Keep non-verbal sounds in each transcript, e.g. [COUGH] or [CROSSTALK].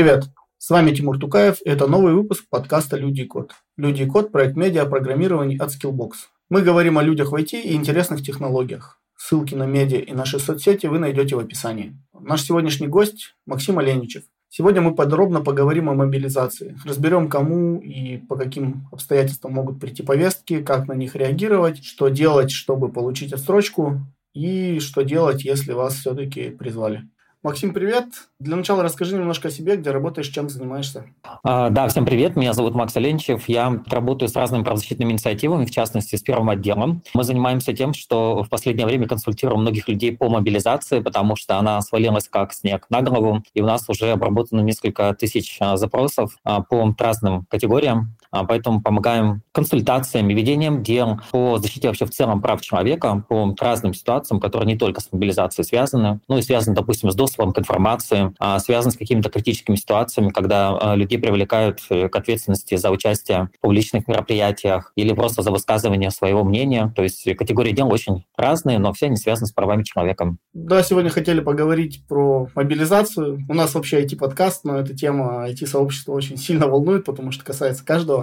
Привет! С вами Тимур Тукаев, и это новый выпуск подкаста «Люди и код». «Люди и код» – проект медиа программирования от Skillbox. Мы говорим о людях в IT и интересных технологиях. Ссылки на медиа и наши соцсети вы найдете в описании. Наш сегодняшний гость – Максим Оленичев. Сегодня мы подробно поговорим о мобилизации. Разберем, кому и по каким обстоятельствам могут прийти повестки, как на них реагировать, что делать, чтобы получить отсрочку, и что делать, если вас все-таки призвали. Максим, привет. Для начала расскажи немножко о себе, где работаешь, чем занимаешься. А, да, всем привет. Меня зовут Макс Оленчев. Я работаю с разными правозащитными инициативами, в частности, с первым отделом. Мы занимаемся тем, что в последнее время консультируем многих людей по мобилизации, потому что она свалилась как снег на голову, и у нас уже обработано несколько тысяч а, запросов а, по разным категориям. Поэтому помогаем консультациями, ведением дел по защите вообще в целом прав человека, по разным ситуациям, которые не только с мобилизацией связаны, ну и связаны, допустим, с доступом к информации, а, связан с какими-то критическими ситуациями, когда а, людей привлекают э, к ответственности за участие в публичных мероприятиях или просто за высказывание своего мнения. То есть категории дел очень разные, но все они связаны с правами человека. Да, сегодня хотели поговорить про мобилизацию. У нас вообще IT-подкаст, но эта тема IT-сообщества очень сильно волнует, потому что касается каждого.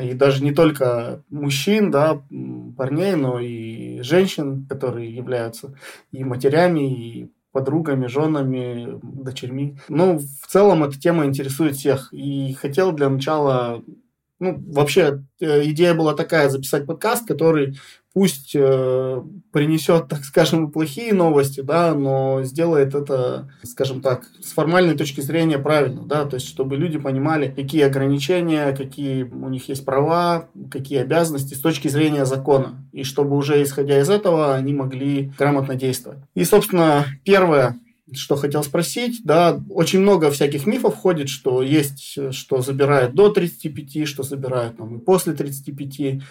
И даже не только мужчин, да, парней, но и женщин, которые являются и матерями, и подругами, женами, дочерьми. Ну, в целом эта тема интересует всех. И хотел для начала ну, вообще э, идея была такая, записать подкаст, который пусть э, принесет, так скажем, плохие новости, да, но сделает это, скажем так, с формальной точки зрения правильно, да, то есть чтобы люди понимали, какие ограничения, какие у них есть права, какие обязанности с точки зрения закона, и чтобы уже исходя из этого они могли грамотно действовать. И, собственно, первое, что хотел спросить, да, очень много всяких мифов ходит, что есть, что забирают до 35, что забирают там и после 35,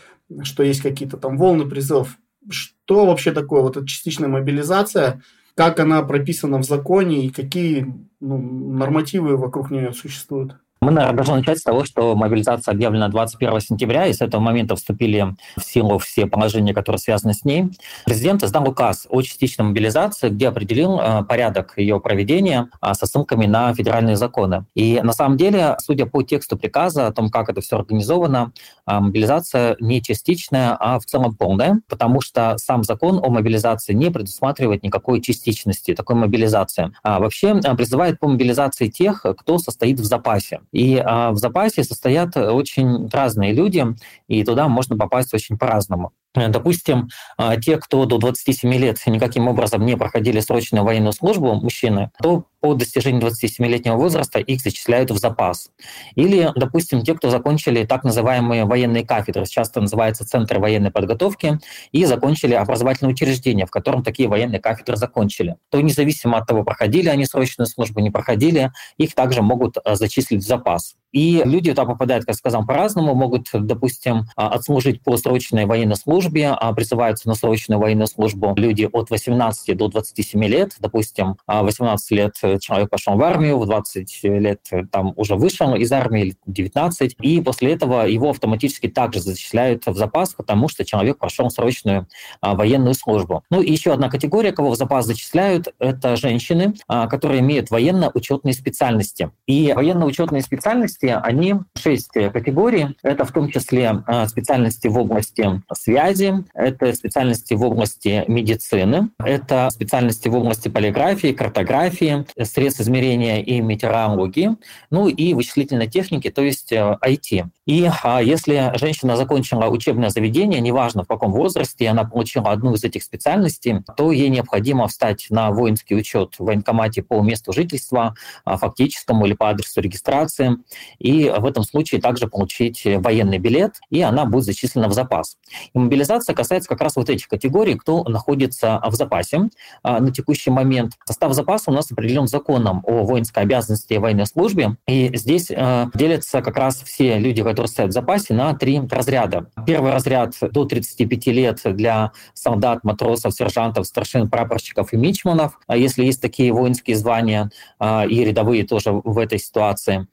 что есть какие-то там волны призывов. Что вообще такое вот эта частичная мобилизация, как она прописана в законе и какие ну, нормативы вокруг нее существуют? Мы, наверное, должны начать с того, что мобилизация объявлена 21 сентября, и с этого момента вступили в силу все положения, которые связаны с ней. Президент издал указ о частичной мобилизации, где определил э, порядок ее проведения э, со ссылками на федеральные законы. И на самом деле, судя по тексту приказа о том, как это все организовано, э, мобилизация не частичная, а в целом полная, потому что сам закон о мобилизации не предусматривает никакой частичности, такой мобилизации. А вообще призывает по мобилизации тех, кто состоит в запасе. И а, в запасе состоят очень разные люди, и туда можно попасть очень по-разному. Э, допустим, а, те, кто до 27 лет никаким образом не проходили срочную военную службу, мужчины, то по достижении 27-летнего возраста их зачисляют в запас. Или, допустим, те, кто закончили так называемые военные кафедры, часто называется Центр военной подготовки, и закончили образовательное учреждение, в котором такие военные кафедры закончили, то независимо от того, проходили они срочную службу, не проходили, их также могут а, зачислить в запас. И люди туда попадают, как сказал, по-разному, могут, допустим, а, отслужить по срочной военной службе, а призываются на срочную военную службу люди от 18 до 27 лет, допустим, 18 а, лет человек пошел в армию, в 20 лет там уже вышел из армии, или 19, и после этого его автоматически также зачисляют в запас, потому что человек прошел срочную а, военную службу. Ну и еще одна категория, кого в запас зачисляют, это женщины, которые имеют военно-учетные специальности. И военно-учетные специальности специальности, они шесть категорий. Это в том числе а, специальности в области связи, это специальности в области медицины, это специальности в области полиграфии, картографии, средств измерения и метеорологии, ну и вычислительной техники, то есть IT. Э, и а, если женщина закончила учебное заведение, неважно в каком возрасте, она получила одну из этих специальностей, то ей необходимо встать на воинский учет в военкомате по месту жительства, а, фактическому или по адресу регистрации, и в этом случае также получить военный билет, и она будет зачислена в запас. И мобилизация касается как раз вот этих категорий, кто находится в запасе а, на текущий момент. Состав запаса у нас определен законом о воинской обязанности и военной службе, и здесь э, делятся как раз все люди, которые стоят в запасе, на три разряда. Первый разряд до 35 лет для солдат, матросов, сержантов, старшин, прапорщиков и мичманов, а если есть такие воинские звания, а, и рядовые тоже в этой ситуации.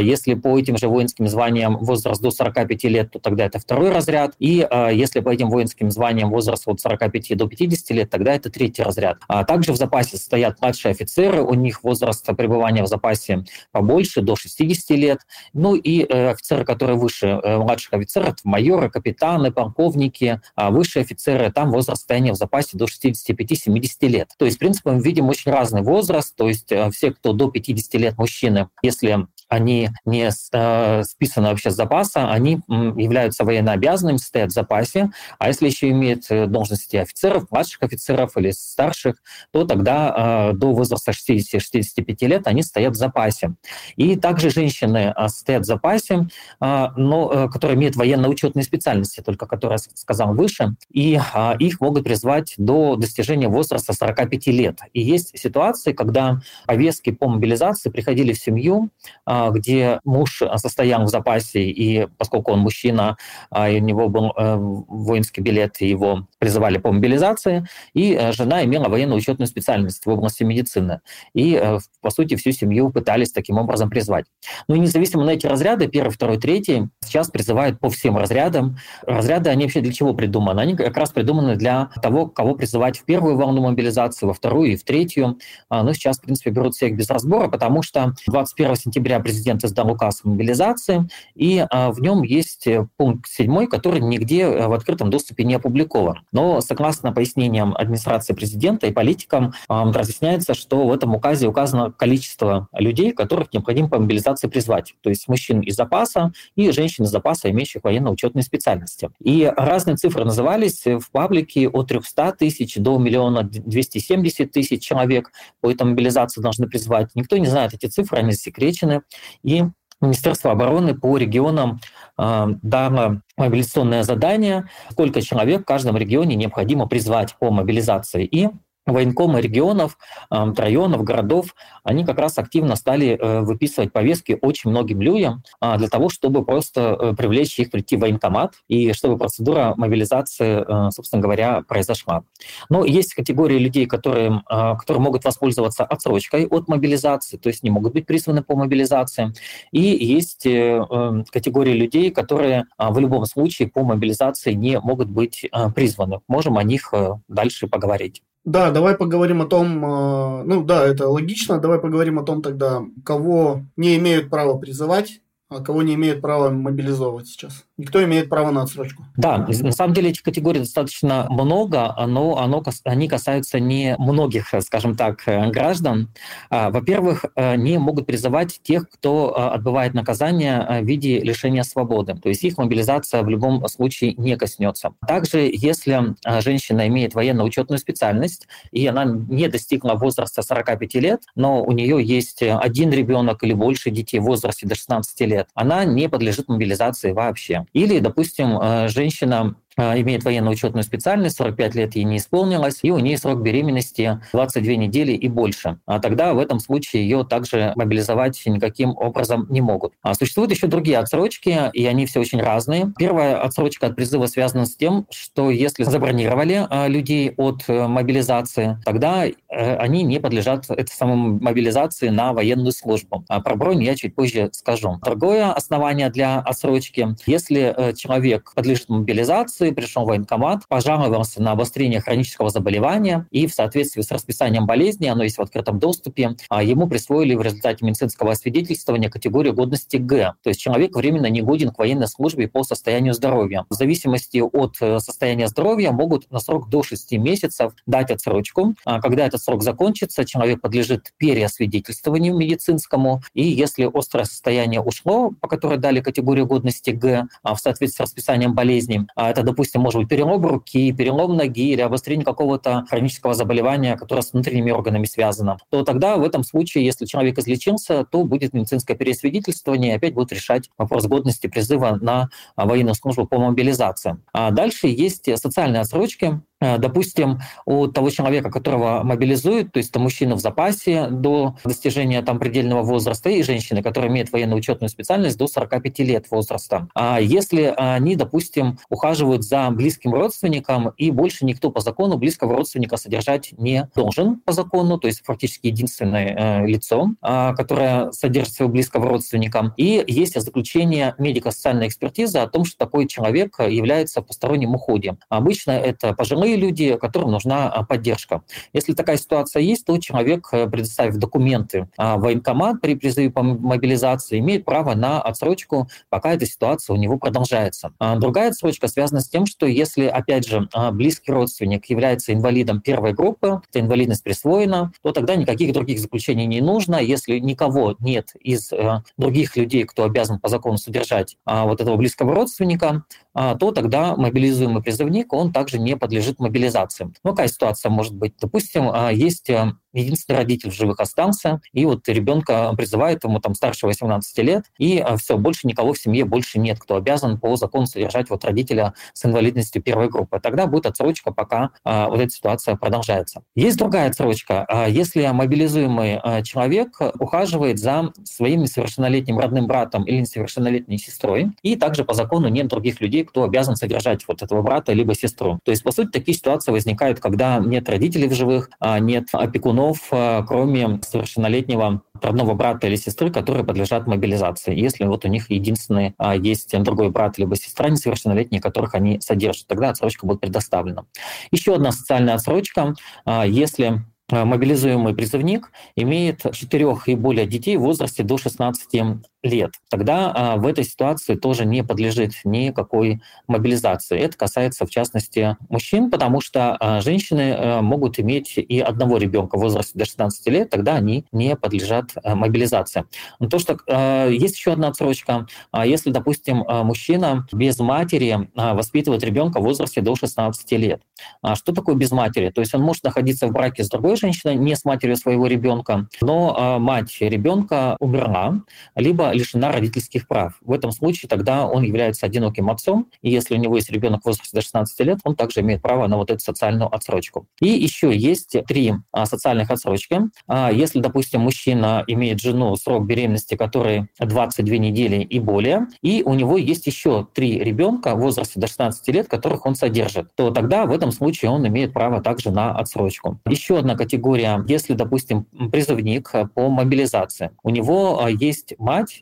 Если Если по этим же воинским званиям возраст до 45 лет, то тогда это второй разряд. И если по этим воинским званиям возраст от 45 до 50 лет, тогда это третий разряд. А также в запасе стоят младшие офицеры, у них возраст пребывания в запасе побольше, до 60 лет. Ну и офицеры, которые выше младших офицеров, майоры, капитаны, полковники, а высшие офицеры, там возраст состояния в запасе до 65-70 лет. То есть, в принципе, мы видим очень разный возраст, то есть э, все, кто до 50 лет мужчины, если они не э, списаны вообще с запаса, они являются военнообязанными, стоят в запасе, а если еще имеют э, должности офицеров, младших офицеров или старших, то тогда э, до возраста 60-65 лет они стоят в запасе. И также женщины стоят в запасе, но, которые имеют военно-учетные специальности, только которые я сказал выше, и их могут призвать до достижения возраста 45 лет. И есть ситуации, когда повестки по мобилизации приходили в семью, а, где муж состоял в запасе, и поскольку он мужчина, а, у него был э, воинский билет, его призывали по мобилизации, и э, жена имела военно-учетную специальность в области медицины. И, э, по сути, всю семью пытались таким образом призвать. Ну и независимо на эти разряды, первый, второй, третий, сейчас призывают по всем разрядам. Разряды, они вообще для чего придуманы? Они как раз придуманы для того, кого призывать в первую волну мобилизации, во вторую и в третью. А, ну, сейчас, в принципе, берут всех без разбора, потому что 21 сентября президент издал указ о мобилизации, и а, в нем есть э, пункт 7, который нигде э, в открытом доступе не опубликован. Но согласно пояснениям администрации президента и политикам, а, разъясняется, что в этом указе указано количество людей, которых необходимо по мобилизации призвать. То есть мужчин из запаса и женщин из запаса, имеющих военно-учетные специальности. И разные цифры назывались в паблике от 300 тысяч до миллиона 270 тысяч человек по этой мобилизации должны призвать. Никто не знает эти цифры, они засекречены. И Министерство обороны по регионам э, дало мобилизационное задание, сколько человек в каждом регионе необходимо призвать по мобилизации. И военкомы регионов, районов, городов, они как раз активно стали э, выписывать повестки очень многим людям а, для того, чтобы просто э, привлечь их прийти в военкомат и чтобы процедура мобилизации, э, собственно говоря, произошла. Но есть категории людей, которые, а, которые могут воспользоваться отсрочкой от мобилизации, то есть не могут быть призваны по мобилизации. И есть категории людей, которые а, в любом случае по мобилизации не могут быть призваны. Можем о них дальше поговорить. Да, давай поговорим о том, э, ну да, это логично, давай поговорим о том тогда, кого не имеют права призывать, а кого не имеют права мобилизовывать сейчас. Никто имеет право на отсрочку. Да, на самом деле этих категорий достаточно много, но оно, они касаются не многих, скажем так, э, граждан. А, во-первых, э, не могут призывать тех, кто э, отбывает наказание в виде лишения свободы. То есть их мобилизация в любом случае не коснется. Также, если женщина имеет военно-учетную специальность, и она не достигла возраста 45 лет, но у нее есть один ребенок или больше детей в возрасте до 16 лет, она не подлежит мобилизации вообще. Или, допустим, э, женщина имеет военно-учетную специальность, 45 лет ей не исполнилось, и у нее срок беременности 22 недели и больше. А тогда в этом случае ее также мобилизовать никаким образом не могут. А существуют еще другие отсрочки, и они все очень разные. Первая отсрочка от призыва связана с тем, что если забронировали а, людей от э, мобилизации, тогда э, они не подлежат этой самой мобилизации на военную службу. А про бронь я чуть позже скажу. Другое основание для отсрочки, если э, человек подлежит мобилизации, инфекции, пришел в военкомат, пожаловался на обострение хронического заболевания, и в соответствии с расписанием болезни, оно есть в открытом доступе, а ему присвоили в результате медицинского освидетельствования категорию годности Г. То есть человек временно не годен к военной службе по состоянию здоровья. В зависимости от э, состояния здоровья могут на срок до 6 месяцев дать отсрочку. А когда этот срок закончится, человек подлежит переосвидетельствованию медицинскому, и если острое состояние ушло, по которой дали категорию годности Г, а в соответствии с расписанием болезни, это допустим, может быть перелом руки, перелом ноги или обострение какого-то хронического заболевания, которое с внутренними органами связано, то тогда в этом случае, если человек излечился, то будет медицинское пересвидетельствование и опять будут решать вопрос годности призыва на военную службу по мобилизации. А дальше есть социальные отсрочки, допустим, у того человека, которого мобилизуют, то есть это мужчина в запасе до достижения там предельного возраста и женщины, которая имеет военно-учетную специальность до 45 лет возраста. А если они, допустим, ухаживают за близким родственником, и больше никто по закону близкого родственника содержать не должен по закону, то есть фактически единственное э, лицо, э, которое содержит своего близкого родственника. И есть заключение медико-социальной экспертизы о том, что такой человек является посторонним уходе. Обычно это пожилые пожилые люди, которым нужна а, поддержка. Если такая ситуация есть, то человек, э, предоставив документы а, в военкомат при призыве по мобилизации, имеет право на отсрочку, пока эта ситуация у него продолжается. А другая отсрочка связана с тем, что если, опять же, близкий родственник является инвалидом первой группы, эта инвалидность присвоена, то тогда никаких других заключений не нужно. Если никого нет из э, других людей, кто обязан по закону содержать вот этого близкого родственника, то тогда мобилизуемый призывник, он также не подлежит мобилизации. Ну, какая ситуация может быть? Допустим, а, есть э, единственный родитель в живых остался, и вот ребенка призывает ему там старше 18 лет, и все, больше никого в семье больше нет, кто обязан по закону содержать вот родителя с инвалидностью первой группы. Тогда будет отсрочка, пока а, вот эта ситуация продолжается. Есть другая отсрочка. А, если мобилизуемый человек ухаживает за своим несовершеннолетним родным братом или несовершеннолетней сестрой, и также по закону нет других людей, кто обязан содержать вот этого брата либо сестру. То есть, по сути, такие ситуации возникают, когда нет родителей в живых, а нет опекунов, а, кроме совершеннолетнего родного брата или сестры, которые подлежат мобилизации. Если вот у них единственный а, есть другой брат либо сестра несовершеннолетние, которых они содержат, тогда отсрочка будет предоставлена. Еще одна социальная отсрочка, если мобилизуемый призывник имеет четырех и более детей в возрасте до 16 лет, тогда а, в этой ситуации тоже не подлежит никакой мобилизации. Это касается, в частности, мужчин, потому что а, женщины а, могут иметь и одного ребенка в возрасте до 16 лет, тогда они не подлежат а, мобилизации. Но то, что а, есть еще одна отсрочка, а, если, допустим, а, мужчина без матери а, воспитывает ребенка в возрасте до 16 лет. А что такое без матери? То есть он может находиться в браке с другой женщиной, не с матерью своего ребенка, но а, мать ребенка умерла, либо лишена родительских прав. В этом случае тогда он является одиноким отцом, и если у него есть ребенок в возрасте до 16 лет, он также имеет право на вот эту социальную отсрочку. И еще есть три а, социальных отсрочки. А, если, допустим, мужчина имеет жену, срок беременности который 22 недели и более, и у него есть еще три ребенка в возрасте до 16 лет, которых он содержит, то тогда в этом случае он имеет право также на отсрочку. Еще одна категория, если, допустим, призывник по мобилизации, у него а, есть мать,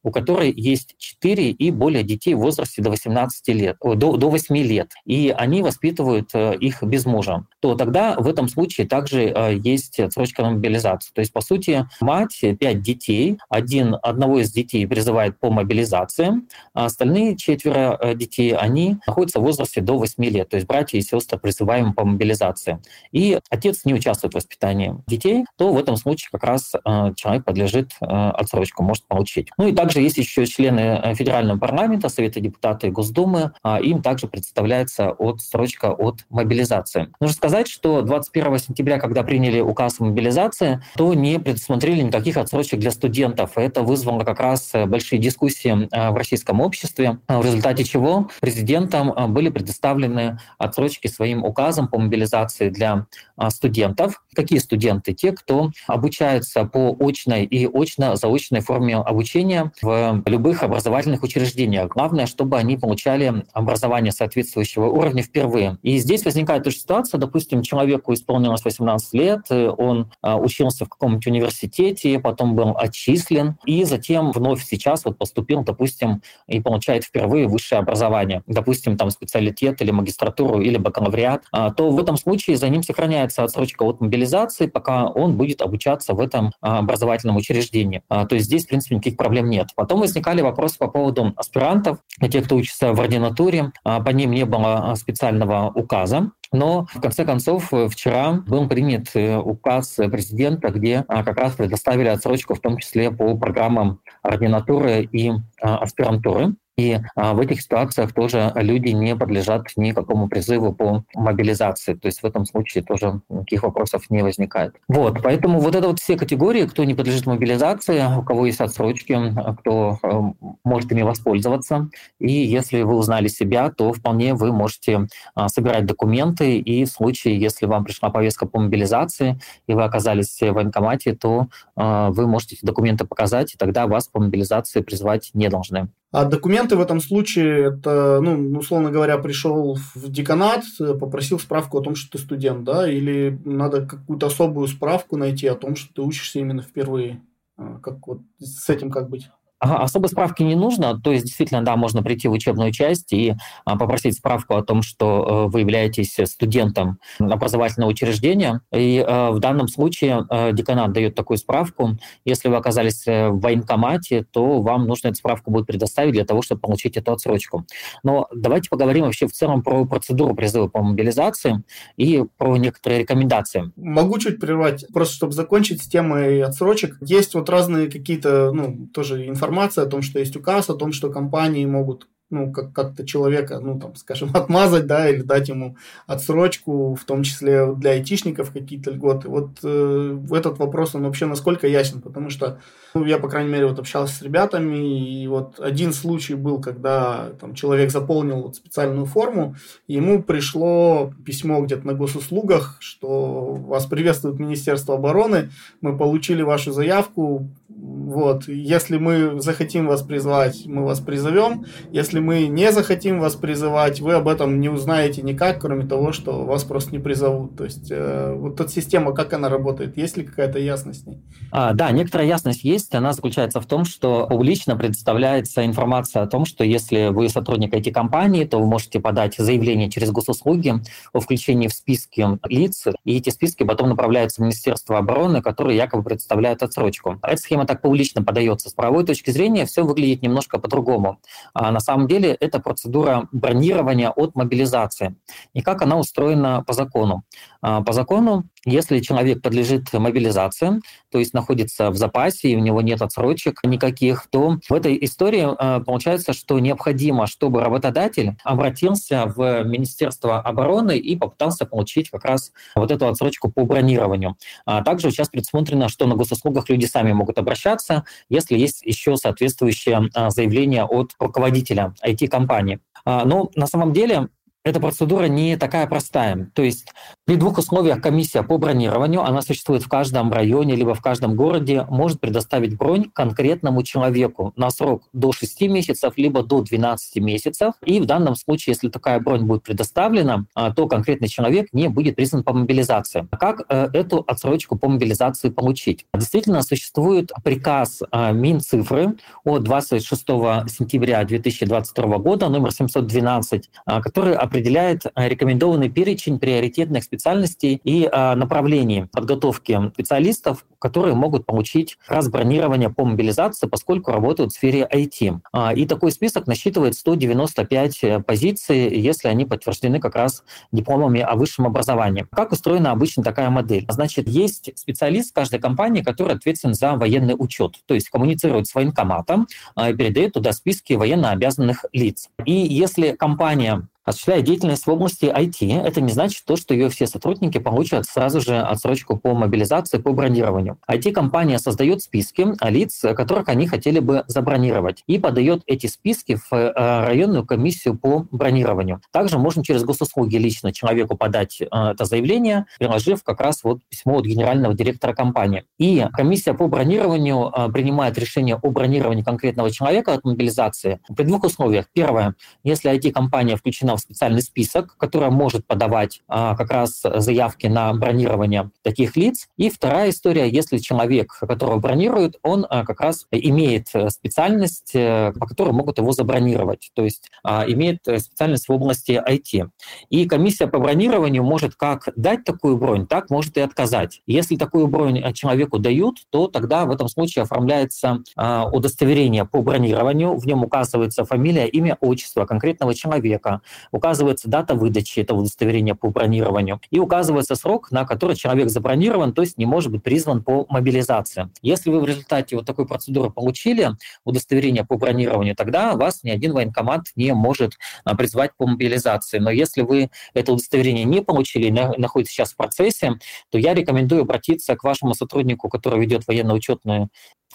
у которой есть 4 и более детей в возрасте до 18 лет, до, до 8 лет, и они воспитывают э, их без мужа, то тогда в этом случае также э, есть отсрочка на мобилизацию. То есть, по сути, мать, 5 детей, один, одного из детей призывает по мобилизации, а остальные четверо э, детей, они находятся в возрасте до 8 лет, то есть братья и сестры призываем по мобилизации. И отец не участвует в воспитании детей, то в этом случае как раз человек подлежит отсрочку, может получить. Ну и также есть еще члены э, федерального парламента, Совета депутатов и Госдумы. А им также представляется от строчка от мобилизации. Нужно сказать, что 21 сентября, когда приняли указ о мобилизации, то не предусмотрели никаких отсрочек для студентов. Это вызвало как раз э, большие дискуссии э, в российском обществе, в результате чего президентам были предоставлены отсрочки своим указом по мобилизации для студентов. Какие студенты? Те, кто обучается по очной и очно-заочной форме обучения в любых образовательных учреждениях. Главное, чтобы они получали образование соответствующего уровня впервые. И здесь возникает тоже ситуация, допустим, человеку исполнилось 18 лет, он а, учился в каком-нибудь университете, потом был отчислен, и затем вновь сейчас вот поступил, допустим, и получает впервые высшее образование, допустим, там специалитет или магистратуру или бакалавриат, а, то в этом случае за ним сохраняется отсрочка от мобилизации, пока он будет обучаться в этом а, образовательном учреждении. То есть здесь, в принципе, никаких проблем нет. Потом возникали вопросы по поводу аспирантов, тех, кто учится в ординатуре. А, по ним не было а, специального указа. Но, в конце концов, вчера был принят э, указ президента, где а, как раз предоставили отсрочку, в том числе по программам ординатуры и аспирантуры. И в этих ситуациях тоже люди не подлежат никакому призыву по мобилизации. То есть в этом случае тоже никаких вопросов не возникает. Вот, поэтому вот это вот все категории, кто не подлежит мобилизации, у кого есть отсрочки, кто может ими воспользоваться. И если вы узнали себя, то вполне вы можете собирать документы, и в случае, если вам пришла повестка по мобилизации, и вы оказались в военкомате, то вы можете эти документы показать, и тогда вас по мобилизации призвать не должны. А документы в этом случае, это, ну, условно говоря, пришел в деканат, попросил справку о том, что ты студент, да, или надо какую-то особую справку найти о том, что ты учишься именно впервые. А, как вот с этим как быть? Ага, особой справки не нужно, то есть действительно, да, можно прийти в учебную часть и а, попросить справку о том, что э, вы являетесь студентом образовательного учреждения. И э, в данном случае э, деканат дает такую справку. Если вы оказались в военкомате, то вам нужно эту справку будет предоставить для того, чтобы получить эту отсрочку. Но давайте поговорим вообще в целом про процедуру призыва по мобилизации и про некоторые рекомендации. Могу чуть прервать, просто чтобы закончить с темой отсрочек. Есть вот разные какие-то, ну, тоже информации информация о том, что есть указ, о том, что компании могут ну, как- как-то человека, ну, там, скажем, [LAUGHS] отмазать, да, или дать ему отсрочку, в том числе для айтишников какие-то льготы. Вот э, этот вопрос, он вообще насколько ясен, потому что, ну, я, по крайней мере, вот общался с ребятами, и вот один случай был, когда там человек заполнил вот специальную форму, и ему пришло письмо где-то на госуслугах, что вас приветствует Министерство обороны, мы получили вашу заявку, вот, если мы захотим вас призвать, мы вас призовем. Если мы не захотим вас призывать, вы об этом не узнаете никак, кроме того, что вас просто не призовут. То есть э, вот эта система, как она работает, есть ли какая-то ясность? А, да, некоторая ясность есть. Она заключается в том, что публично предоставляется информация о том, что если вы сотрудник IT-компании, то вы можете подать заявление через госуслуги о включении в списки лиц, и эти списки потом направляются в Министерство обороны, которое якобы представляет отсрочку. Эта схема так публично подается. С правовой точки зрения все выглядит немножко по-другому. А на самом деле это процедура бронирования от мобилизации. И как она устроена по закону? А, по закону если человек подлежит мобилизации, то есть находится в запасе, и у него нет отсрочек никаких, то в этой истории э, получается, что необходимо, чтобы работодатель обратился в Министерство обороны и попытался получить как раз вот эту отсрочку по бронированию. А также сейчас предусмотрено, что на госуслугах люди сами могут обращаться, если есть еще соответствующее заявление от руководителя IT-компании. А, но на самом деле эта процедура не такая простая. То есть при двух условиях комиссия по бронированию, она существует в каждом районе либо в каждом городе, может предоставить бронь конкретному человеку на срок до 6 месяцев либо до 12 месяцев. И в данном случае, если такая бронь будет предоставлена, а, то конкретный человек не будет признан по мобилизации. Как э, эту отсрочку по мобилизации получить? Действительно, существует приказ а, Минцифры от 26 сентября 2022 года, номер 712, а, который определяет э, рекомендованный перечень приоритетных специальностей и э, направлений подготовки специалистов, которые могут получить разбронирование по мобилизации, поскольку работают в сфере IT. А, и такой список насчитывает 195 э, позиций, если они подтверждены как раз дипломами о высшем образовании. Как устроена обычно такая модель? Значит, есть специалист каждой компании, который ответственен за военный учет, то есть коммуницирует с военкоматом и передает туда списки военно обязанных лиц. И если компания осуществляет деятельность в области IT, это не значит то, что ее все сотрудники получат сразу же отсрочку по мобилизации, по бронированию. IT-компания создает списки лиц, которых они хотели бы забронировать, и подает эти списки в э, районную комиссию по бронированию. Также можно через госуслуги лично человеку подать э, это заявление, приложив как раз вот письмо от генерального директора компании. И комиссия по бронированию э, принимает решение о бронировании конкретного человека от мобилизации при двух условиях. Первое, если IT-компания включена в специальный список, который может подавать а, как раз заявки на бронирование таких лиц. И вторая история, если человек, которого бронируют, он а, как раз имеет специальность, э, по которой могут его забронировать, то есть а, имеет специальность в области IT. И комиссия по бронированию может как дать такую бронь, так может и отказать. Если такую бронь человеку дают, то тогда в этом случае оформляется удостоверение по бронированию, в нем указывается фамилия, имя, отчество конкретного человека, указывается дата выдачи этого удостоверения по бронированию и указывается срок, на который человек забронирован, то есть не может быть призван по мобилизации. Если вы в результате вот такой процедуры получили удостоверение по бронированию, тогда вас ни один военкомат не может а, призвать по мобилизации. Но если вы это удостоверение не получили, находитесь сейчас в процессе, то я рекомендую обратиться к вашему сотруднику, который ведет военно-учетную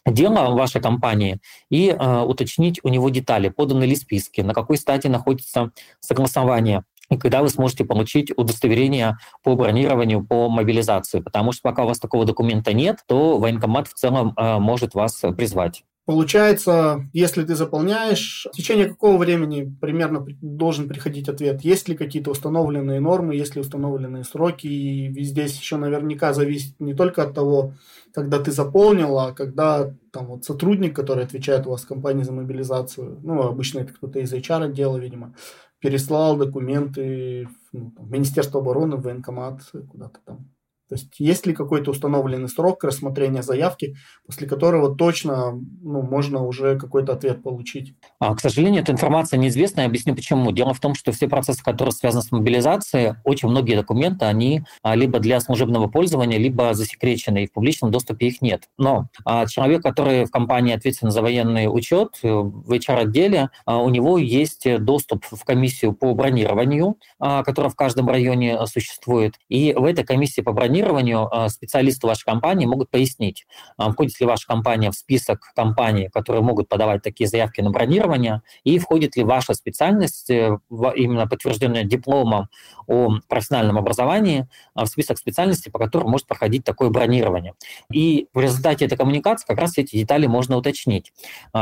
дело вашей компании и э, уточнить у него детали, поданы ли списки, на какой стадии находится согласование и когда вы сможете получить удостоверение по бронированию, по мобилизации. Потому что пока у вас такого документа нет, то военкомат в целом э, может вас призвать. Получается, если ты заполняешь, в течение какого времени примерно должен приходить ответ? Есть ли какие-то установленные нормы, есть ли установленные сроки? И здесь еще наверняка зависит не только от того, когда ты заполнил, а когда там вот сотрудник, который отвечает у вас в компании за мобилизацию, ну, обычно это кто-то из HR отдела, видимо, переслал документы ну, в Министерство обороны, в военкомат, куда-то там то есть есть ли какой-то установленный срок рассмотрения заявки, после которого точно ну, можно уже какой-то ответ получить? А, к сожалению, эта информация неизвестна. Я объясню почему. Дело в том, что все процессы, которые связаны с мобилизацией, очень многие документы, они а, либо для служебного пользования, либо засекречены, и в публичном доступе их нет. Но а, человек, который в компании ответственен за военный учет, э, в HR-отделе, а, у него есть доступ в комиссию по бронированию, а, которая в каждом районе существует. И в этой комиссии по бронированию бронированию а, специалисты вашей компании могут пояснить, а, входит ли ваша компания в список компаний, которые могут подавать такие заявки на бронирование, и входит ли ваша специальность, э, именно подтвержденная дипломом о профессиональном образовании, а, в список специальностей, по которым может проходить такое бронирование. И в результате этой коммуникации как раз эти детали можно уточнить.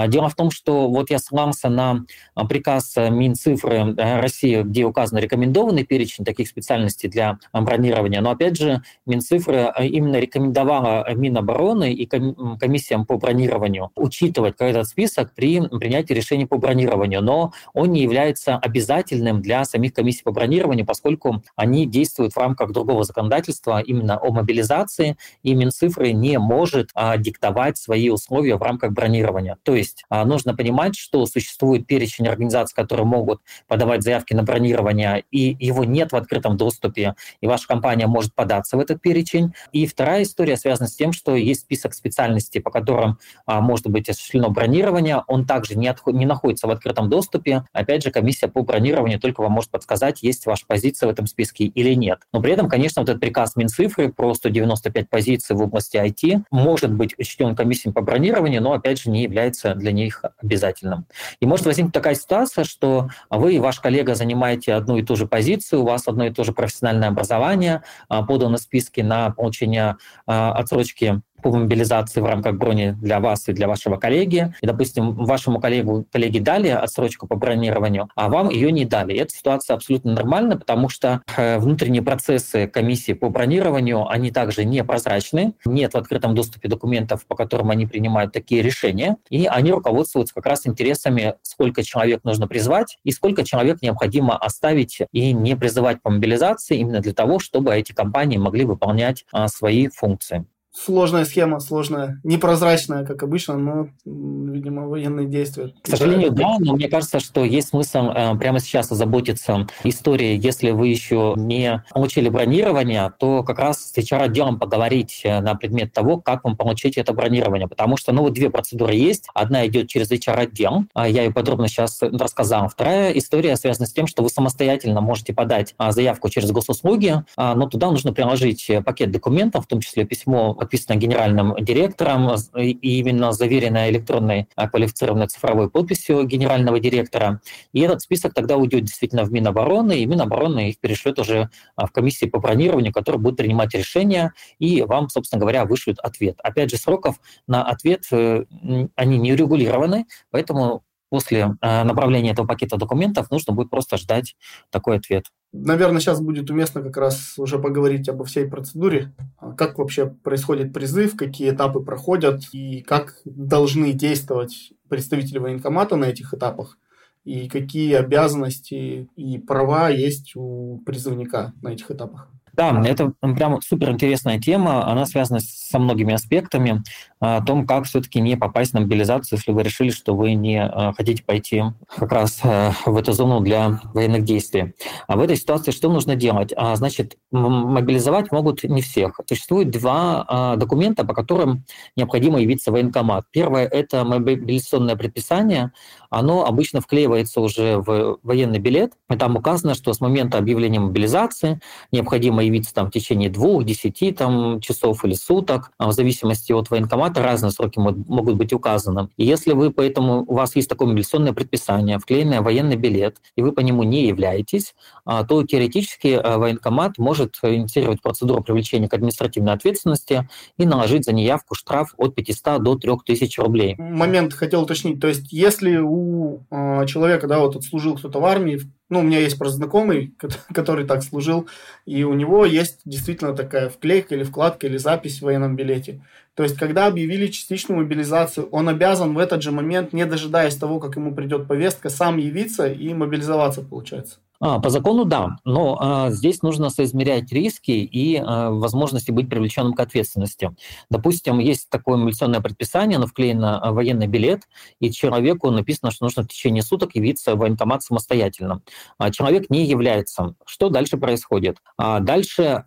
Дело в том, что вот я ссылался на приказ Минцифры э, России, где указан рекомендованный перечень таких специальностей для бронирования, но опять же Минцифры а, именно рекомендовала Минобороны и комиссиям по бронированию учитывать этот список при принятии решений по бронированию, но он не является обязательным для самих комиссий по бронированию, поскольку они действуют в рамках другого законодательства именно о мобилизации, и Минцифры не может а, диктовать свои условия в рамках бронирования. То есть а, нужно понимать, что существует перечень организаций, которые могут подавать заявки на бронирование, и его нет в открытом доступе, и ваша компания может податься в этот перечень. И вторая история связана с тем, что есть список специальностей, по которым а, может быть осуществлено бронирование. Он также не, отход, не находится в открытом доступе. Опять же, комиссия по бронированию только вам может подсказать, есть ваша позиция в этом списке или нет. Но при этом, конечно, вот этот приказ Минцифры про 195 позиций в области IT может быть учтен комиссией по бронированию, но, опять же, не является для них обязательным. И может возникнуть такая ситуация, что вы и ваш коллега занимаете одну и ту же позицию, у вас одно и то же профессиональное образование, а, подано список списке на получение а, отсрочки по мобилизации в рамках брони для вас и для вашего коллеги. И, допустим, вашему коллегу, коллеге дали отсрочку по бронированию, а вам ее не дали. И эта ситуация абсолютно нормальна, потому что э, внутренние процессы комиссии по бронированию, они также непрозрачны. Нет в открытом доступе документов, по которым они принимают такие решения. И они руководствуются как раз интересами, сколько человек нужно призвать и сколько человек необходимо оставить и не призывать по мобилизации именно для того, чтобы эти компании могли выполнять а, свои функции сложная схема, сложная, непрозрачная, как обычно, но, видимо, военные действия. К сожалению, да, но мне кажется, что есть смысл э, прямо сейчас озаботиться историей, если вы еще не получили бронирование, то как раз с HR-отделом поговорить э, на предмет того, как вам получить это бронирование, потому что, ну, вот две процедуры есть. Одна идет через HR-отдел, а я ее подробно сейчас рассказал. Вторая история связана с тем, что вы самостоятельно можете подать а, заявку через госуслуги, а, но туда нужно приложить э, пакет документов, в том числе письмо подписано генеральным директором и именно заверено электронной а, квалифицированной цифровой подписью генерального директора. И этот список тогда уйдет действительно в Минобороны, и Минобороны их перешлет уже а, в комиссии по бронированию, которая будет принимать решения, и вам, собственно говоря, вышлют ответ. Опять же, сроков на ответ э, они не урегулированы, поэтому после а, направления этого пакета документов нужно будет просто ждать такой ответ. Наверное, сейчас будет уместно как раз уже поговорить обо всей процедуре. А как вообще происходит призыв, какие этапы проходят и как должны действовать представители военкомата на этих этапах и какие обязанности и права есть у призывника на этих этапах. Да, это прям супер интересная тема. Она связана со многими аспектами о том, как все-таки не попасть на мобилизацию, если вы решили, что вы не э, хотите пойти как раз э, в эту зону для военных действий. А в этой ситуации что нужно делать? А, значит, мобилизовать могут не всех. Существует два а, документа, по которым необходимо явиться в военкомат. Первое – это мобилизационное предписание. Оно обычно вклеивается уже в военный билет, и там указано, что с момента объявления мобилизации необходимо явиться там в течение двух, десяти там, часов или суток, в зависимости от военкомата, разные сроки могут быть указаны. И если вы поэтому, у вас есть такое мобилизационное предписание, вклеенный военный билет, и вы по нему не являетесь, а, то теоретически а, военкомат может инициировать процедуру привлечения к административной ответственности и наложить за неявку штраф от 500 до 3000 рублей. Момент хотел уточнить. То есть если у э, человека, да, вот отслужил кто-то в армии, ну, у меня есть просто знакомый, [LAUGHS] который так служил, и у него есть действительно такая вклейка или вкладка или запись в военном билете. То есть, когда объявили частичную мобилизацию, он обязан в этот же момент, не дожидаясь того, как ему придет повестка, сам явиться и мобилизоваться, получается. А, по закону да, но а, здесь нужно соизмерять риски и а, возможности быть привлеченным к ответственности. Допустим, есть такое милиционное предписание, оно вклеено военный билет, и человеку написано, что нужно в течение суток явиться в военкомат самостоятельно. Человек не является. Что дальше происходит? Дальше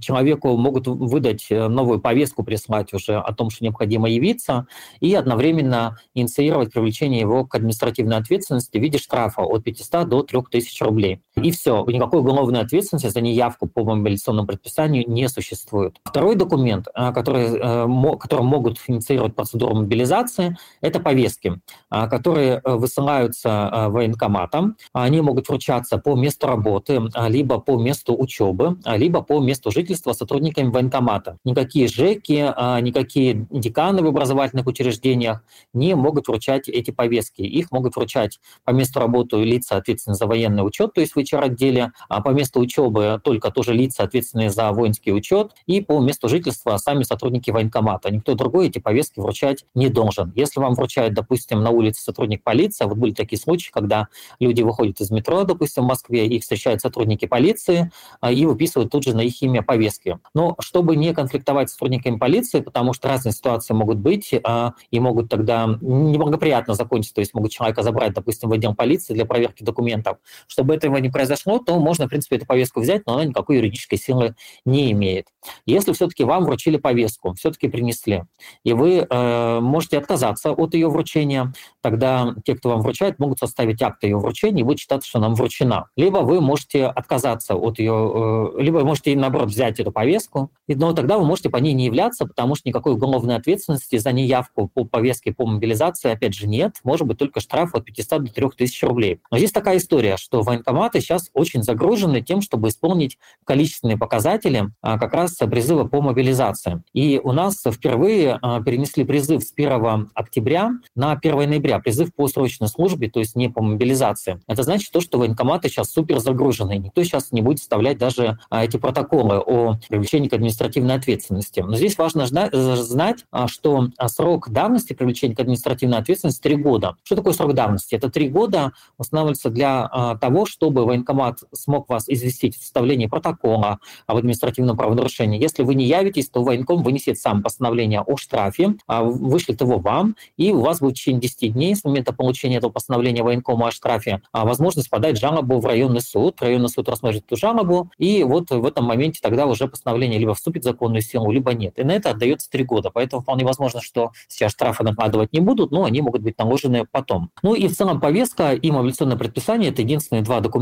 человеку могут выдать э, новую повестку, прислать уже о том, что необходимо явиться, и одновременно инициировать привлечение его к административной ответственности в виде штрафа от 500 до 3000 рублей. И все, никакой уголовной ответственности за неявку по мобилизационному предписанию не существует. Второй документ, э, который, э, которым могут инициировать процедуру мобилизации, это повестки, э, которые высылаются военкоматом. Они могут вручаться по месту работы, либо по месту учебы, либо по месту жительства сотрудниками военкомата. Никакие ЖЭКи, никакие деканы в образовательных учреждениях не могут вручать эти повестки. Их могут вручать по месту работы лица, ответственные за военный учет, то есть в HR-отделе, а по месту учебы только тоже лица, ответственные за воинский учет, и по месту жительства сами сотрудники военкомата. Никто другой эти повестки вручать не должен. Если вам вручает, допустим, на улице сотрудник полиции, вот были такие случаи, когда люди выходят из метро, допустим, в Москве, их встречают сотрудники полиции а, и выписывают тут же на их имя повестки. Но чтобы не конфликтовать с сотрудниками полиции, потому что разные ситуации могут быть а, и могут тогда неблагоприятно закончиться, то есть могут человека забрать, допустим, в отдел полиции для проверки документов, чтобы этого не произошло, то можно, в принципе, эту повестку взять, но она никакой юридической силы не имеет. Если все-таки вам вручили повестку, все-таки принесли, и вы э, можете отказаться от ее вручения, тогда те, кто вам вручает, могут составить акт ее вручения и будет считаться, что нам вручена. Либо вы можете отказаться от ее, э, либо вы можете, наоборот, взять эту повестку, но тогда вы можете по ней не являться, потому что никакой уголовной ответственности за неявку по повестке по мобилизации, опять же, нет. Может быть только штраф от 500 до 3000 рублей. Но здесь такая история, что военкоматы сейчас очень загружены тем, чтобы исполнить количественные показатели а, как раз призыва по мобилизации. И у нас впервые а, перенесли призыв с 1 октября на 1 ноября, призыв по срочной службе, то есть не по мобилизации. Это значит то, что военкоматы сейчас супер загружены. Никто сейчас не будет вставлять даже а, эти протоколы о привлечении к административной ответственности. Но здесь важно знать, что срок давности привлечения к административной ответственности 3 года. Что такое срок давности? Это 3 года устанавливается для того, чтобы военкомат смог вас известить в составлении протокола об административном правонарушении. Если вы не явитесь, то военком вынесет сам постановление о штрафе, а, вышлет его вам, и у вас будет в течение 10 дней с момента получения этого постановления военкома о штрафе а, возможность подать жалобу в районный суд. Районный суд рассмотрит эту жалобу, и вот в этом моменте тогда уже постановление либо вступит в законную силу, либо нет. И на это отдается 3 года. Поэтому вполне возможно, что сейчас штрафы накладывать не будут, но они могут быть наложены потом. Ну и в целом повестка и мобилизационное предписание – это единственные два документа,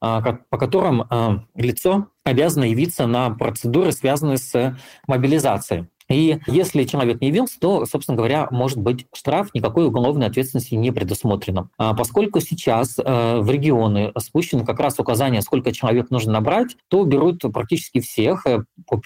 а, по которым а, лицо обязано явиться на процедуры, связанные с мобилизацией. И если человек не явился, то, собственно говоря, может быть штраф, никакой уголовной ответственности не предусмотрено. А поскольку сейчас э, в регионы спущено как раз указание, сколько человек нужно набрать, то берут практически всех, э,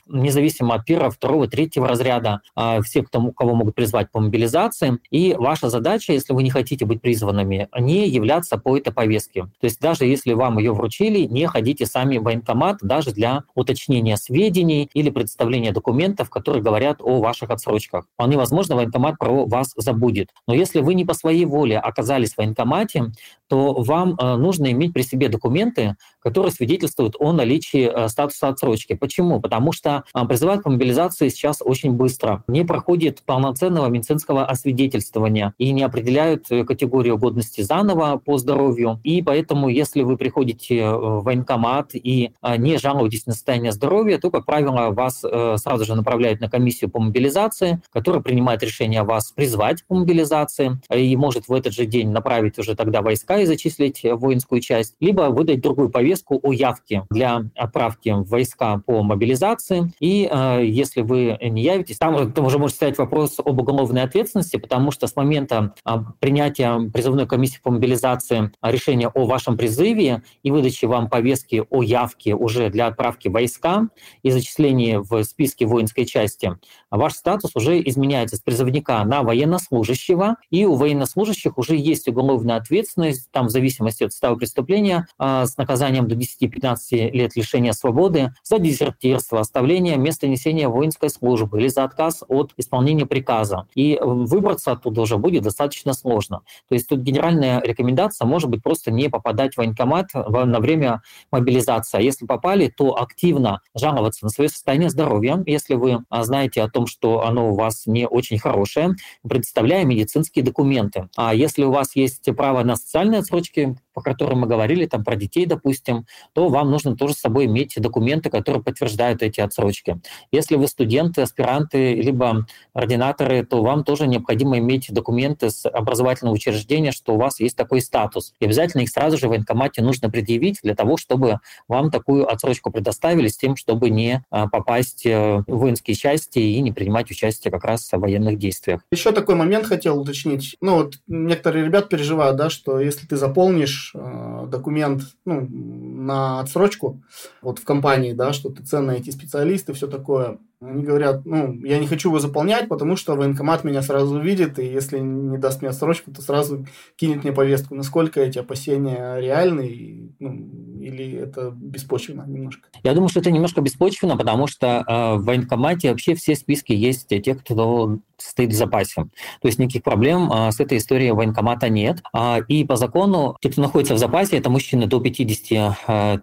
независимо от первого, второго, третьего разряда, э, всех, кто, кого могут призвать по мобилизации. И ваша задача, если вы не хотите быть призванными, не являться по этой повестке. То есть даже если вам ее вручили, не ходите сами в военкомат даже для уточнения сведений или представления документов, которые говорят говорят о ваших отсрочках. Вполне возможно, военкомат про вас забудет. Но если вы не по своей воле оказались в военкомате, то вам э, нужно иметь при себе документы, которые свидетельствуют о наличии э, статуса отсрочки. Почему? Потому что э, призывают к мобилизации сейчас очень быстро. Не проходит полноценного медицинского освидетельствования и не определяют категорию годности заново по здоровью. И поэтому, если вы приходите в военкомат и не жалуетесь на состояние здоровья, то, как правило, вас сразу же направляют на комиссию по мобилизации, которая принимает решение вас призвать по мобилизации и может в этот же день направить уже тогда войска и зачислить воинскую часть, либо выдать другую повестку о явке для отправки в войска по мобилизации. И э, если вы не явитесь, там уже может стоять вопрос об уголовной ответственности, потому что с момента э, принятия призывной комиссии по мобилизации решения о вашем призыве и выдачи вам повестки о явке уже для отправки в войска и зачисления в списке воинской части, ваш статус уже изменяется с призывника на военнослужащего, и у военнослужащих уже есть уголовная ответственность там в зависимости от состава преступления, а, с наказанием до 10-15 лет лишения свободы за дезертирство, оставление места несения воинской службы или за отказ от исполнения приказа. И выбраться оттуда уже будет достаточно сложно. То есть тут генеральная рекомендация может быть просто не попадать в военкомат на время мобилизации. А если попали, то активно жаловаться на свое состояние здоровья. Если вы а, знаете о том, что оно у вас не очень хорошее, предоставляя медицинские документы. А если у вас есть право на социальное отсрочки, по которым мы говорили, там про детей, допустим, то вам нужно тоже с собой иметь документы, которые подтверждают эти отсрочки. Если вы студенты, аспиранты, либо ординаторы, то вам тоже необходимо иметь документы с образовательного учреждения, что у вас есть такой статус. И обязательно их сразу же в военкомате нужно предъявить для того, чтобы вам такую отсрочку предоставили с тем, чтобы не а, попасть э, в воинские части и не принимать участие как раз в военных действиях. Еще такой момент хотел уточнить. Ну, вот некоторые ребят переживают, да, что если ты заполнишь э, документ ну, на отсрочку вот в компании, да, что ты ценный IT-специалист и все такое, они говорят, ну, я не хочу его заполнять, потому что военкомат меня сразу увидит, и если не даст мне отсрочку, то сразу кинет мне повестку. Насколько эти опасения реальны, ну, или это беспочвенно немножко? Я думаю, что это немножко беспочвенно, потому что э, в военкомате вообще все списки есть те, кто стоит в запасе. То есть никаких проблем э, с этой историей военкомата нет. А, и по закону те, кто находится в запасе, это мужчины до 50-70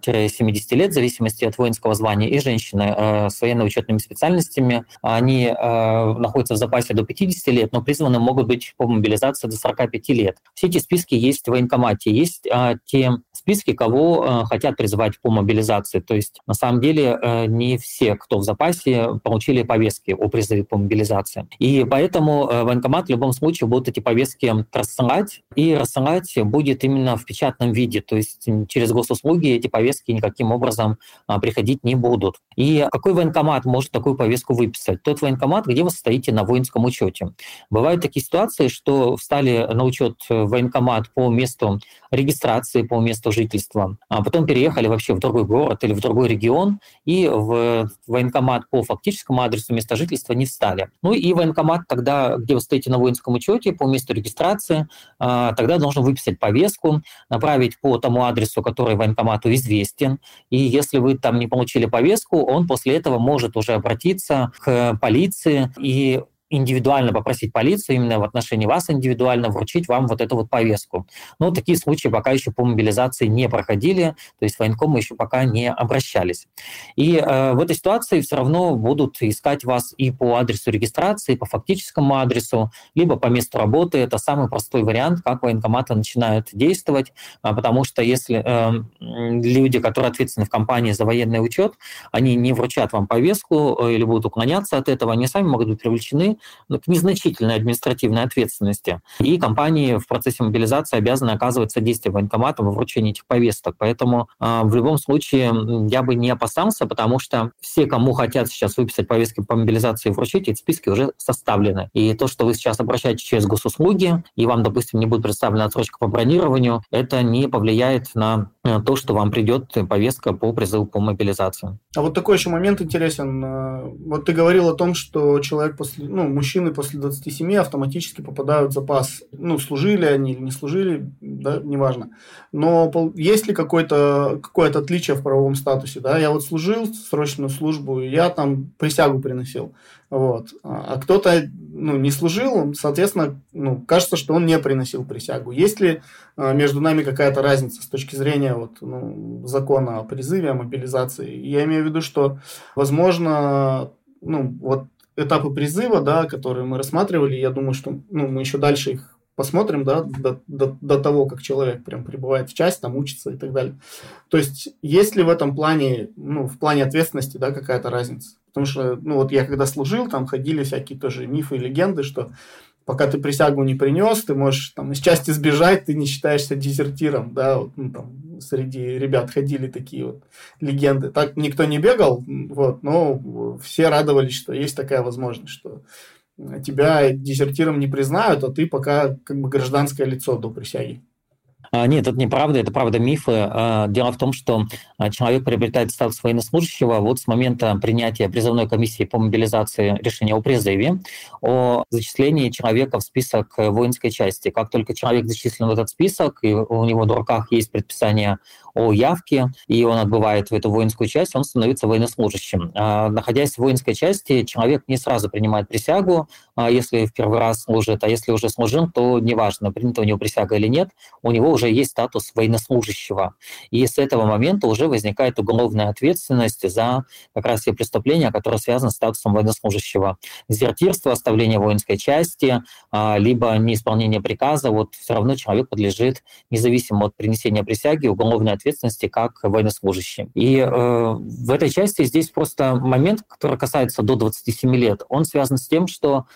э, лет, в зависимости от воинского звания, и женщины э, с военно-учетными специальностями специальностями, они э, находятся в запасе до 50 лет, но призваны могут быть по мобилизации до 45 лет. Все эти списки есть в военкомате. Есть э, те списки, кого э, хотят призывать по мобилизации. То есть на самом деле э, не все, кто в запасе, получили повестки о призыве по мобилизации. И поэтому э, военкомат в любом случае будут эти повестки рассылать, и рассылать будет именно в печатном виде. То есть через госуслуги эти повестки никаким образом э, приходить не будут. И какой военкомат может такую повестку выписать. Тот военкомат, где вы стоите на воинском учете. Бывают такие ситуации, что встали на учет военкомат по месту регистрации, по месту жительства, а потом переехали вообще в другой город или в другой регион, и в военкомат по фактическому адресу места жительства не встали. Ну и военкомат тогда, где вы стоите на воинском учете, по месту регистрации, а, тогда должен выписать повестку, направить по тому адресу, который военкомату известен. И если вы там не получили повестку, он после этого может уже обратиться обратиться к полиции и индивидуально попросить полицию именно в отношении вас индивидуально вручить вам вот эту вот повестку. Но такие случаи пока еще по мобилизации не проходили, то есть военкомы еще пока не обращались. И э, в этой ситуации все равно будут искать вас и по адресу регистрации, и по фактическому адресу, либо по месту работы. Это самый простой вариант, как военкоматы начинают действовать, э, потому что если э, люди, которые ответственны в компании за военный учет, они не вручат вам повестку э, или будут уклоняться от этого, они сами могут быть привлечены ну, к незначительной административной ответственности. И компании в процессе мобилизации обязаны оказывать содействие военкоматам во вручении этих повесток. Поэтому э, в любом случае я бы не опасался, потому что все, кому хотят сейчас выписать повестки по мобилизации и вручить, эти списки уже составлены. И то, что вы сейчас обращаетесь через госуслуги, и вам, допустим, не будет представлена отсрочка по бронированию, это не повлияет на то, что вам придет повестка по призыву по мобилизации. А вот такой еще момент интересен. Э, вот ты говорил о том, что человек после, ну, мужчины после 27 автоматически попадают в запас. Ну, служили они или не служили, да, неважно. Но есть ли какое-то какое отличие в правовом статусе? Да? Я вот служил срочную службу, я там присягу приносил. Вот. А кто-то ну, не служил, соответственно, ну, кажется, что он не приносил присягу. Есть ли а, между нами какая-то разница с точки зрения вот, ну, закона о призыве, о мобилизации? Я имею в виду, что, возможно, ну, вот этапы призыва, да, которые мы рассматривали, я думаю, что ну, мы еще дальше их посмотрим, да, до, до, до того, как человек прям прибывает в часть, там учится и так далее. То есть, есть ли в этом плане, ну, в плане ответственности, да, какая-то разница? Потому что, ну, вот я когда служил, там ходили всякие тоже мифы и легенды, что пока ты присягу не принес, ты можешь там из части сбежать, ты не считаешься дезертиром, да, вот, ну, там среди ребят ходили такие вот легенды. Так никто не бегал, вот, но все радовались, что есть такая возможность, что тебя дезертиром не признают, а ты пока как бы гражданское лицо до присяги. А, нет, это неправда, это правда мифы. А, дело в том, что а, человек приобретает статус военнослужащего вот с момента принятия призывной комиссии по мобилизации решения о призыве, о зачислении человека в список воинской части. Как только человек зачислен в этот список, и у него в руках есть предписание о явке, и он отбывает в эту воинскую часть, он становится военнослужащим. Находясь в воинской части, человек не сразу принимает присягу, если в первый раз служит, а если уже служил, то неважно, принята у него присяга или нет, у него уже есть статус военнослужащего. И с этого момента уже возникает уголовная ответственность за как раз все преступления, которые связаны с статусом военнослужащего. Дезертирство, оставление воинской части, а, либо неисполнение приказа, вот все равно человек подлежит, независимо от принесения присяги, уголовной ответственности как военнослужащий. И э, в этой части здесь просто момент, который касается до 27 лет, он связан с тем, что а,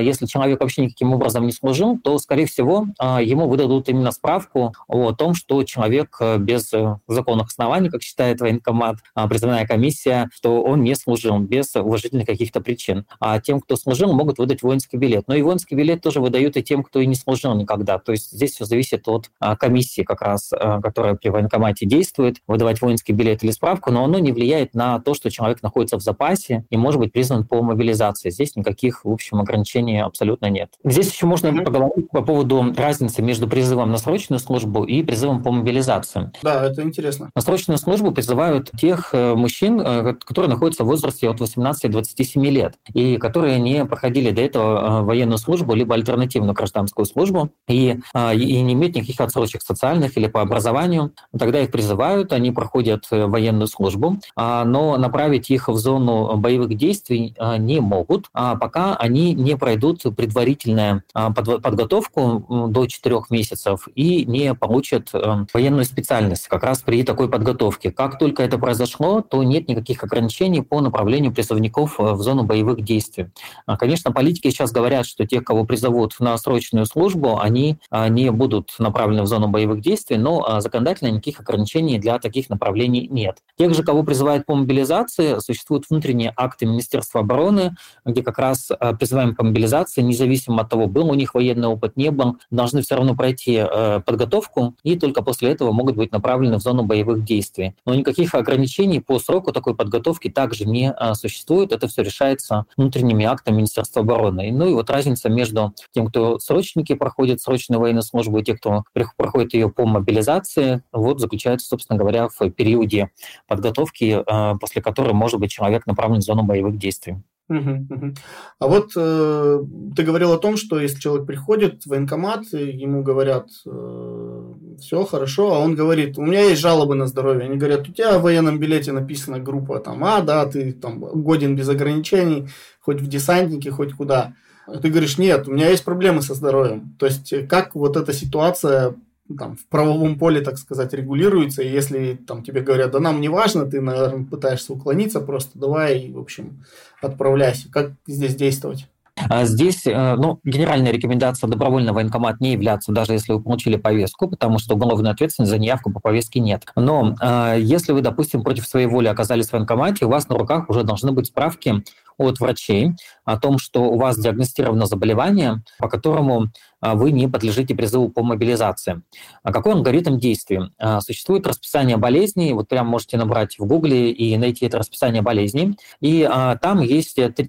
если человек вообще никаким образом не служил, то, скорее всего, а, ему выдадут именно справку о том, что человек э, без законных оснований, как считает военкомат, а, призывная комиссия, что он не служил без уважительных каких-то причин. А тем, кто служил, могут выдать воинский билет. Но и воинский билет тоже выдают и тем, кто и не служил никогда. То есть здесь все зависит от комиссии, как раз, которая при военкомате действует, выдавать воинский билет или справку, но оно не влияет на то, что человек находится в запасе и может быть признан по мобилизации. Здесь никаких, в общем, ограничений ограничений абсолютно нет. Здесь еще можно mm-hmm. поговорить по поводу разницы между призывом на срочную службу и призывом по мобилизации. Да, это интересно. На срочную службу призывают тех э, мужчин, э, которые находятся в возрасте от 18 до 27 лет и которые не проходили до этого э, военную службу либо альтернативную гражданскую службу и, и не имеют никаких отсрочек социальных или по образованию. Тогда их призывают, они проходят военную службу, а, но направить их в зону боевых действий не могут, а пока они не пройдут предварительную а, подготовку до 4 месяцев и не получат э, военную специальность как раз при такой подготовке. Как только это произошло, то нет никаких ограничений по направлению призывников э, в зону боевых действий. А, конечно, политики сейчас говорят, что тех, кого призовут на срочную службу, они а, не будут направлены в зону боевых действий, но законодательно никаких ограничений для таких направлений нет. Тех же, кого призывают по мобилизации, существуют внутренние акты Министерства обороны, где как раз призываем по мобилизации, независимо от того, был у них военный опыт, не был, должны все равно пройти э, подготовку и только после этого могут быть направлены в зону боевых действий. Но никаких ограничений по сроку такой подготовки также не э, существует. Это все решается внутренними актами Министерства обороны. Ну и вот разница между тем, кто срочники проходят срочную военную службу, и те, кто проходит ее по мобилизации, вот заключается, собственно говоря, в периоде подготовки, э, после которой может быть человек направлен в зону боевых действий. А вот э, ты говорил о том, что если человек приходит в военкомат, ему говорят, э, все хорошо, а он говорит, у меня есть жалобы на здоровье. Они говорят, у тебя в военном билете написана группа там, а, да, ты там годен без ограничений, хоть в десантнике, хоть куда. А ты говоришь, нет, у меня есть проблемы со здоровьем. То есть, как вот эта ситуация там, в правовом поле, так сказать, регулируется, и если там тебе говорят, да нам не важно, ты, наверное, пытаешься уклониться, просто давай, в общем, отправляйся. Как здесь действовать? А здесь э, ну, генеральная рекомендация добровольно военкомат не являться, даже если вы получили повестку, потому что уголовной ответственности за неявку по повестке нет. Но э, если вы, допустим, против своей воли оказались в военкомате, у вас на руках уже должны быть справки от врачей о том, что у вас диагностировано заболевание, по которому а, вы не подлежите призыву по мобилизации. А какой алгоритм действий? А, существует расписание болезней, вот прям можете набрать в Гугле и найти это расписание болезней, и там есть три,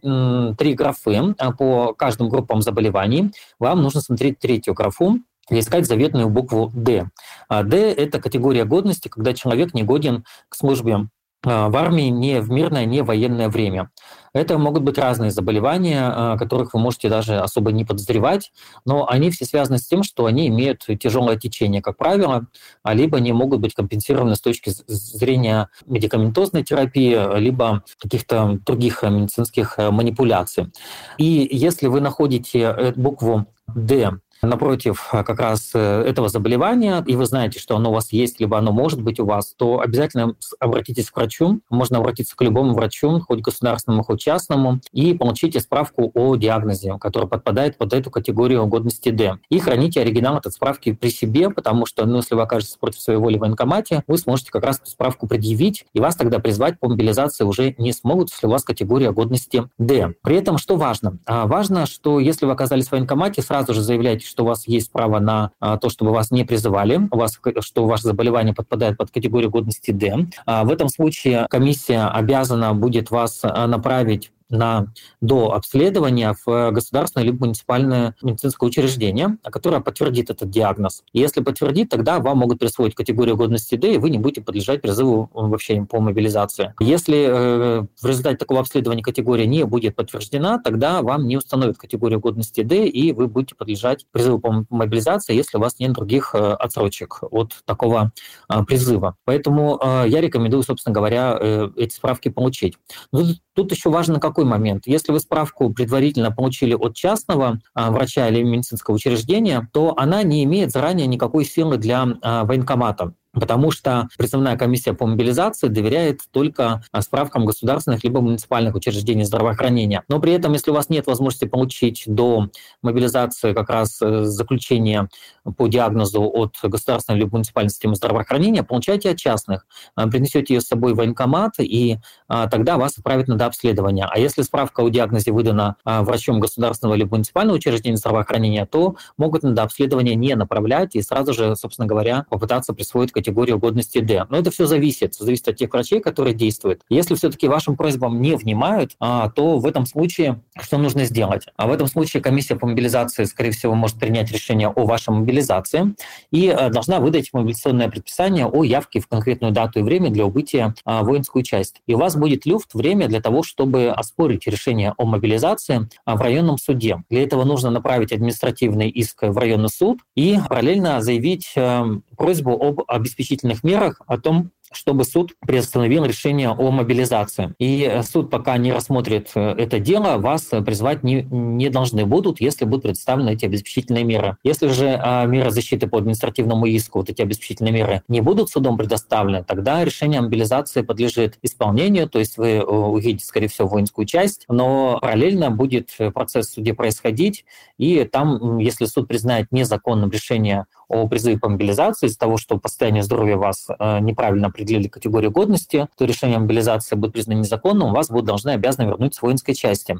три графы по каждым группам заболеваний. Вам нужно смотреть третью графу, и искать заветную букву D. D – это категория годности, когда человек не годен к службе в армии не в мирное, не военное время. Это могут быть разные заболевания, которых вы можете даже особо не подозревать, но они все связаны с тем, что они имеют тяжелое течение, как правило, а либо они могут быть компенсированы с точки зрения медикаментозной терапии, либо каких-то других медицинских манипуляций. И если вы находите букву D напротив э, как раз э, этого заболевания, и вы знаете, что оно у вас есть, либо оно может быть у вас, то обязательно обратитесь к врачу. Можно обратиться к любому врачу, хоть государственному, хоть частному, и получите справку о диагнозе, который подпадает под эту категорию годности D. И храните оригинал этой справки при себе, потому что, ну, если вы окажетесь против своей воли в военкомате, вы сможете как раз эту справку предъявить, и вас тогда призвать по мобилизации уже не смогут, если у вас категория годности D. При этом что важно? А, важно, что если вы оказались в военкомате, сразу же заявляйте, что у вас есть право на а, то, чтобы вас не призывали, у вас, что ваше заболевание подпадает под категорию годности D. А, в этом случае комиссия обязана будет вас а, направить на до обследования в государственное либо муниципальное медицинское учреждение, которое подтвердит этот диагноз. Если подтвердит, тогда вам могут присвоить категорию годности D, и вы не будете подлежать призыву вообще по мобилизации. Если э, в результате такого обследования категория не будет подтверждена, тогда вам не установят категорию годности D, и вы будете подлежать призыву по мобилизации, если у вас нет других э, отсрочек от такого э, призыва. Поэтому э, я рекомендую, собственно говоря, э, эти справки получить. Но тут, еще какой какой момент? Если вы справку предварительно получили от частного а, врача или медицинского учреждения, то она не имеет заранее никакой силы для а, военкомата потому что призывная комиссия по мобилизации доверяет только а, справкам государственных либо муниципальных учреждений здравоохранения. Но при этом, если у вас нет возможности получить до мобилизации как раз э, заключение по диагнозу от государственной либо муниципальной системы здравоохранения, получайте от частных. А, принесете ее с собой в военкомат, и а, тогда вас отправят на дообследование. А если справка о диагнозе выдана врачом государственного либо муниципального учреждения здравоохранения, то могут на дообследование не направлять и сразу же, собственно говоря, попытаться присвоить категорию годности D. Но это все зависит, зависит от тех врачей, которые действуют. Если все-таки вашим просьбам не внимают, а, то в этом случае что нужно сделать? А в этом случае комиссия по мобилизации, скорее всего, может принять решение о вашей мобилизации и а, должна выдать мобилизационное предписание о явке в конкретную дату и время для убытия а, воинскую часть. И у вас будет люфт, время для того, чтобы оспорить решение о мобилизации в районном суде. Для этого нужно направить административный иск в районный суд и параллельно заявить просьбу об обеспечительных мерах о том, чтобы суд приостановил решение о мобилизации. И э, суд пока не рассмотрит э, это дело, вас э, призвать не, не должны будут, если будут представлены эти обеспечительные меры. Если же а, меры защиты по административному иску, вот эти обеспечительные меры, не будут судом предоставлены, тогда решение о мобилизации подлежит исполнению, то есть вы уедете, скорее всего, воинскую часть, но параллельно будет процесс в суде происходить, и там, если суд признает незаконным решение о призыве по мобилизации из-за того, что по состоянию здоровья вас неправильно определили категорию годности, то решение о мобилизации будет признано незаконным, вас будут должны обязаны вернуть с воинской части.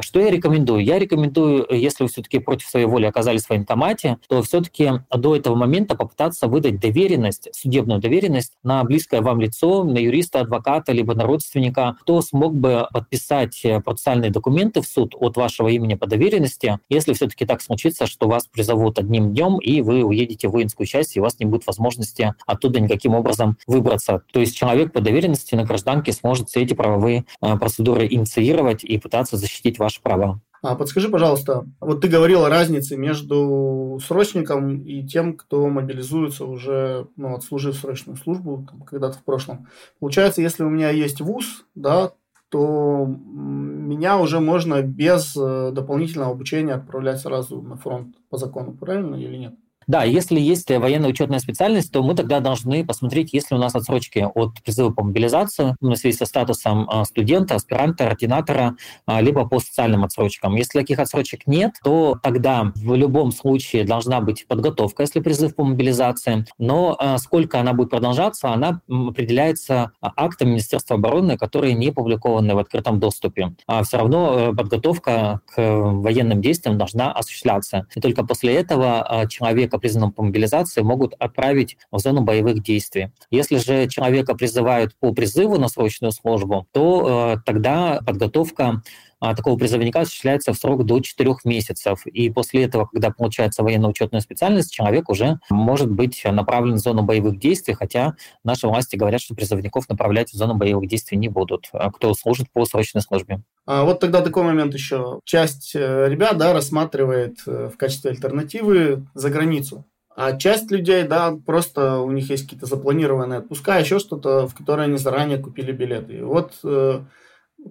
Что я рекомендую? Я рекомендую, если вы все-таки против своей воли оказались в военкомате, то все-таки до этого момента попытаться выдать доверенность, судебную доверенность на близкое вам лицо, на юриста, адвоката, либо на родственника, кто смог бы подписать процессуальные документы в суд от вашего имени по доверенности, если все-таки так случится, что вас призовут одним днем, и вы уедете в воинскую часть, и у вас не будет возможности оттуда никаким образом выбраться. То есть человек по доверенности на гражданке сможет все эти правовые э, процедуры инициировать и пытаться защитить ваши права. А подскажи, пожалуйста, вот ты говорил о разнице между срочником и тем, кто мобилизуется уже, ну, отслужив срочную службу когда-то в прошлом. Получается, если у меня есть ВУЗ, да, то меня уже можно без э, дополнительного обучения отправлять сразу на фронт по закону, правильно или нет? Да, если есть военная учетная специальность, то мы тогда должны посмотреть, есть ли у нас отсрочки от призыва по мобилизации в связи со статусом а, студента, аспиранта, ординатора, а, либо по социальным отсрочкам. Если таких отсрочек нет, то тогда в любом случае должна быть подготовка, если призыв по мобилизации. Но а, сколько она будет продолжаться, она определяется актом Министерства обороны, которые не публикованы в открытом доступе. А все равно э, подготовка к военным действиям должна осуществляться. И только после этого человека призванном по мобилизации, могут отправить в зону боевых действий. Если же человека призывают по призыву на срочную службу, то э, тогда подготовка такого призывника осуществляется в срок до 4 месяцев. И после этого, когда получается военно-учетная специальность, человек уже может быть направлен в зону боевых действий, хотя наши власти говорят, что призывников направлять в зону боевых действий не будут, а кто служит по срочной службе. А вот тогда такой момент еще. Часть э, ребят да, рассматривает э, в качестве альтернативы за границу. А часть людей, да, просто у них есть какие-то запланированные отпуска, еще что-то, в которое они заранее купили билеты. И вот э,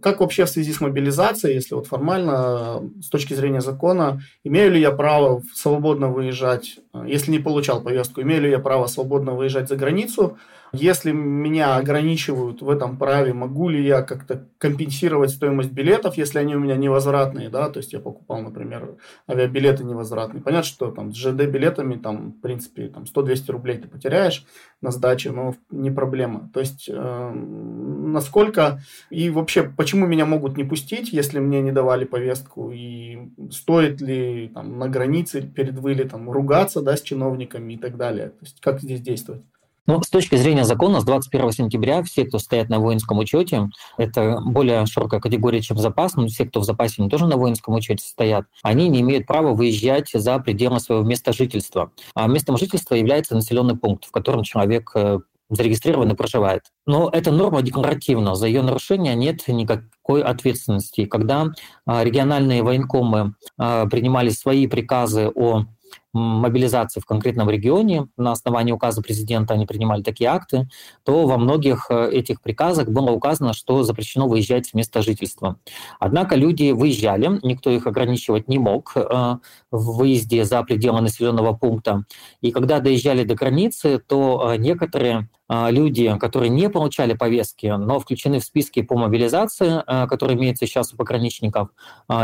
как вообще в связи с мобилизацией, если вот формально, с точки зрения закона, имею ли я право свободно выезжать, если не получал повестку, имею ли я право свободно выезжать за границу, если меня ограничивают в этом праве, могу ли я как-то компенсировать стоимость билетов, если они у меня невозвратные, да, то есть я покупал, например, авиабилеты невозвратные. Понятно, что там с ЖД-билетами, там, в принципе, там 100-200 рублей ты потеряешь на сдаче, но не проблема. То есть, э, насколько и вообще, почему меня могут не пустить, если мне не давали повестку, и стоит ли там на границе перед вылетом ругаться, да, с чиновниками и так далее. То есть, как здесь действовать? Ну, с точки зрения закона, с 21 сентября все, кто стоят на воинском учете, это более широкая категория, чем запас, но все, кто в запасе, они тоже на воинском учете стоят, они не имеют права выезжать за пределы своего места жительства. А местом жительства является населенный пункт, в котором человек э, зарегистрирован и проживает. Но эта норма декларативна, за ее нарушение нет никакой ответственности. Когда а, региональные военкомы а, принимали свои приказы о мобилизации в конкретном регионе, на основании указа президента они принимали такие акты, то во многих э, этих приказах было указано, что запрещено выезжать с места жительства. Однако люди выезжали, никто их ограничивать не мог э, в выезде за пределы населенного пункта. И когда доезжали до границы, то э, некоторые люди, которые не получали повестки, но включены в списки по мобилизации, которые имеются сейчас у пограничников,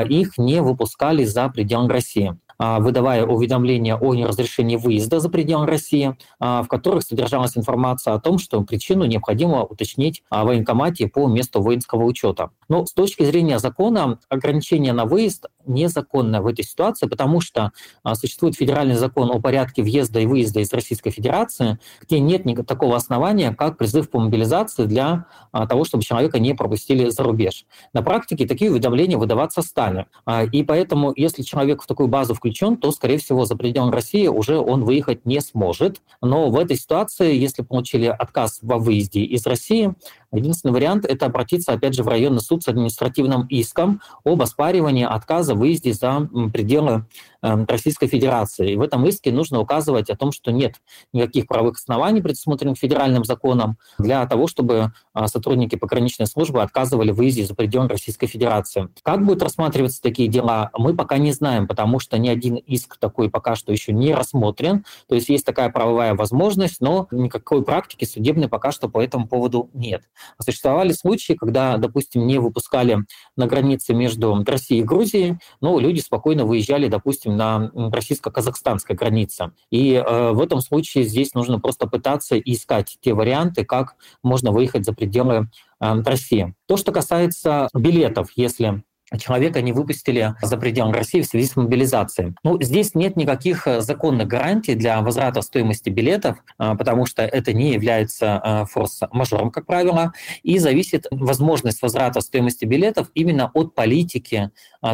их не выпускали за пределы России. А, выдавая уведомления о неразрешении выезда за пределы России, а, в которых содержалась информация о том, что причину необходимо уточнить в военкомате по месту воинского учета. Но с точки зрения закона ограничение на выезд незаконно в этой ситуации, потому что а, существует федеральный закон о порядке въезда и выезда из Российской Федерации, где нет никакого такого основания, как призыв по мобилизации для того, чтобы человека не пропустили за рубеж. На практике такие уведомления выдаваться стали. И поэтому, если человек в такую базу включен, то, скорее всего, за пределами России уже он выехать не сможет. Но в этой ситуации, если получили отказ во выезде из России, единственный вариант – это обратиться, опять же, в районный суд с административным иском об оспаривании отказа в выезде за пределы Эм, Российской Федерации. И в этом иске нужно указывать о том, что нет никаких правовых оснований, предусмотренных федеральным законом, для того, чтобы а, сотрудники пограничной службы отказывали в выезде за пределы Российской Федерации. Как будут рассматриваться такие дела, мы пока не знаем, потому что ни один иск такой пока что еще не рассмотрен. То есть есть такая правовая возможность, но никакой практики судебной пока что по этому поводу нет. Существовали случаи, когда, допустим, не выпускали на границе между Россией и Грузией, но люди спокойно выезжали, допустим, на российско-казахстанской границе. И э, в этом случае здесь нужно просто пытаться искать те варианты, как можно выехать за пределы э, России. То, что касается билетов, если человека не выпустили за пределы России в связи с мобилизацией. Ну, здесь нет никаких э, законных гарантий для возврата стоимости билетов, э, потому что это не является э, форс-мажором, как правило, и зависит возможность возврата стоимости билетов именно от политики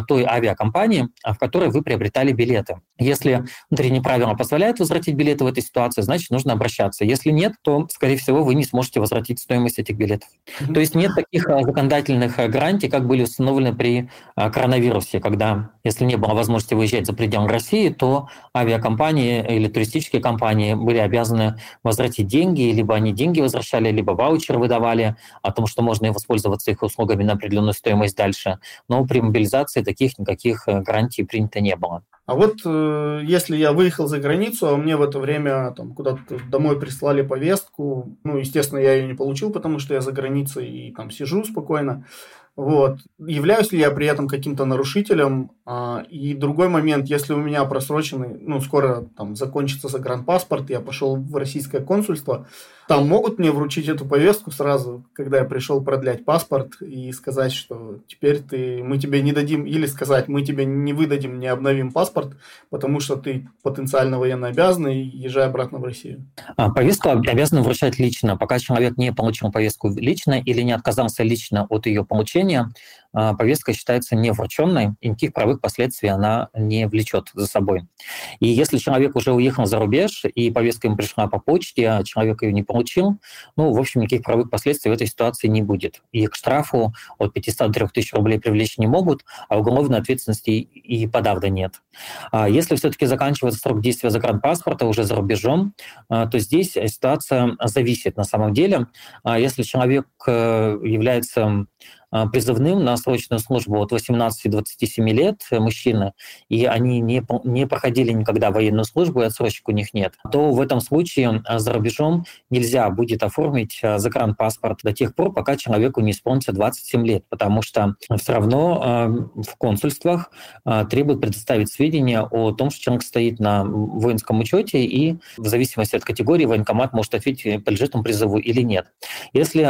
той авиакомпании, в которой вы приобретали билеты. Если внутренние правила позволяют возвратить билеты в этой ситуации, значит, нужно обращаться. Если нет, то, скорее всего, вы не сможете возвратить стоимость этих билетов. То есть нет таких законодательных гарантий, как были установлены при коронавирусе, когда, если не было возможности выезжать за пределы России, то авиакомпании или туристические компании были обязаны возвратить деньги, либо они деньги возвращали, либо ваучер выдавали о том, что можно воспользоваться их услугами на определенную стоимость дальше. Но при мобилизации таких никаких э, гарантий принято не было. А вот э, если я выехал за границу, а мне в это время там куда-то домой прислали повестку, ну, естественно, я ее не получил, потому что я за границей и там сижу спокойно. Вот. Являюсь ли я при этом каким-то нарушителем? А, и другой момент, если у меня просроченный, ну, скоро там закончится загранпаспорт, я пошел в российское консульство, там могут мне вручить эту повестку сразу, когда я пришел продлять паспорт и сказать, что теперь ты, мы тебе не дадим, или сказать, мы тебе не выдадим, не обновим паспорт, потому что ты потенциально военно обязанный, езжай обратно в Россию. А, повестку обязаны вручать лично. Пока человек не получил повестку лично или не отказался лично от ее получения, повестка считается неврученной, и никаких правовых последствий она не влечет за собой. И если человек уже уехал за рубеж, и повестка ему пришла по почте, а человек ее не получил, ну, в общем, никаких правовых последствий в этой ситуации не будет. И к штрафу от 500 до 3000 рублей привлечь не могут, а уголовной ответственности и подавно нет. А если все-таки заканчивается срок действия загранпаспорта уже за рубежом, а, то здесь ситуация зависит на самом деле. Если человек э, является а, призывным на срочную службу от 18 до 27 лет э, мужчины, и они не, не проходили никогда военную службу, и отсрочек у них нет, то в этом случае а, за рубежом нельзя будет оформить а, загранпаспорт до тех пор, пока человеку не исполнится 27 лет, потому что все равно в консульствах требуют предоставить сведения о том, что человек стоит на воинском учете, и в зависимости от категории военкомат может ответить, подлежит он призыву или нет. Если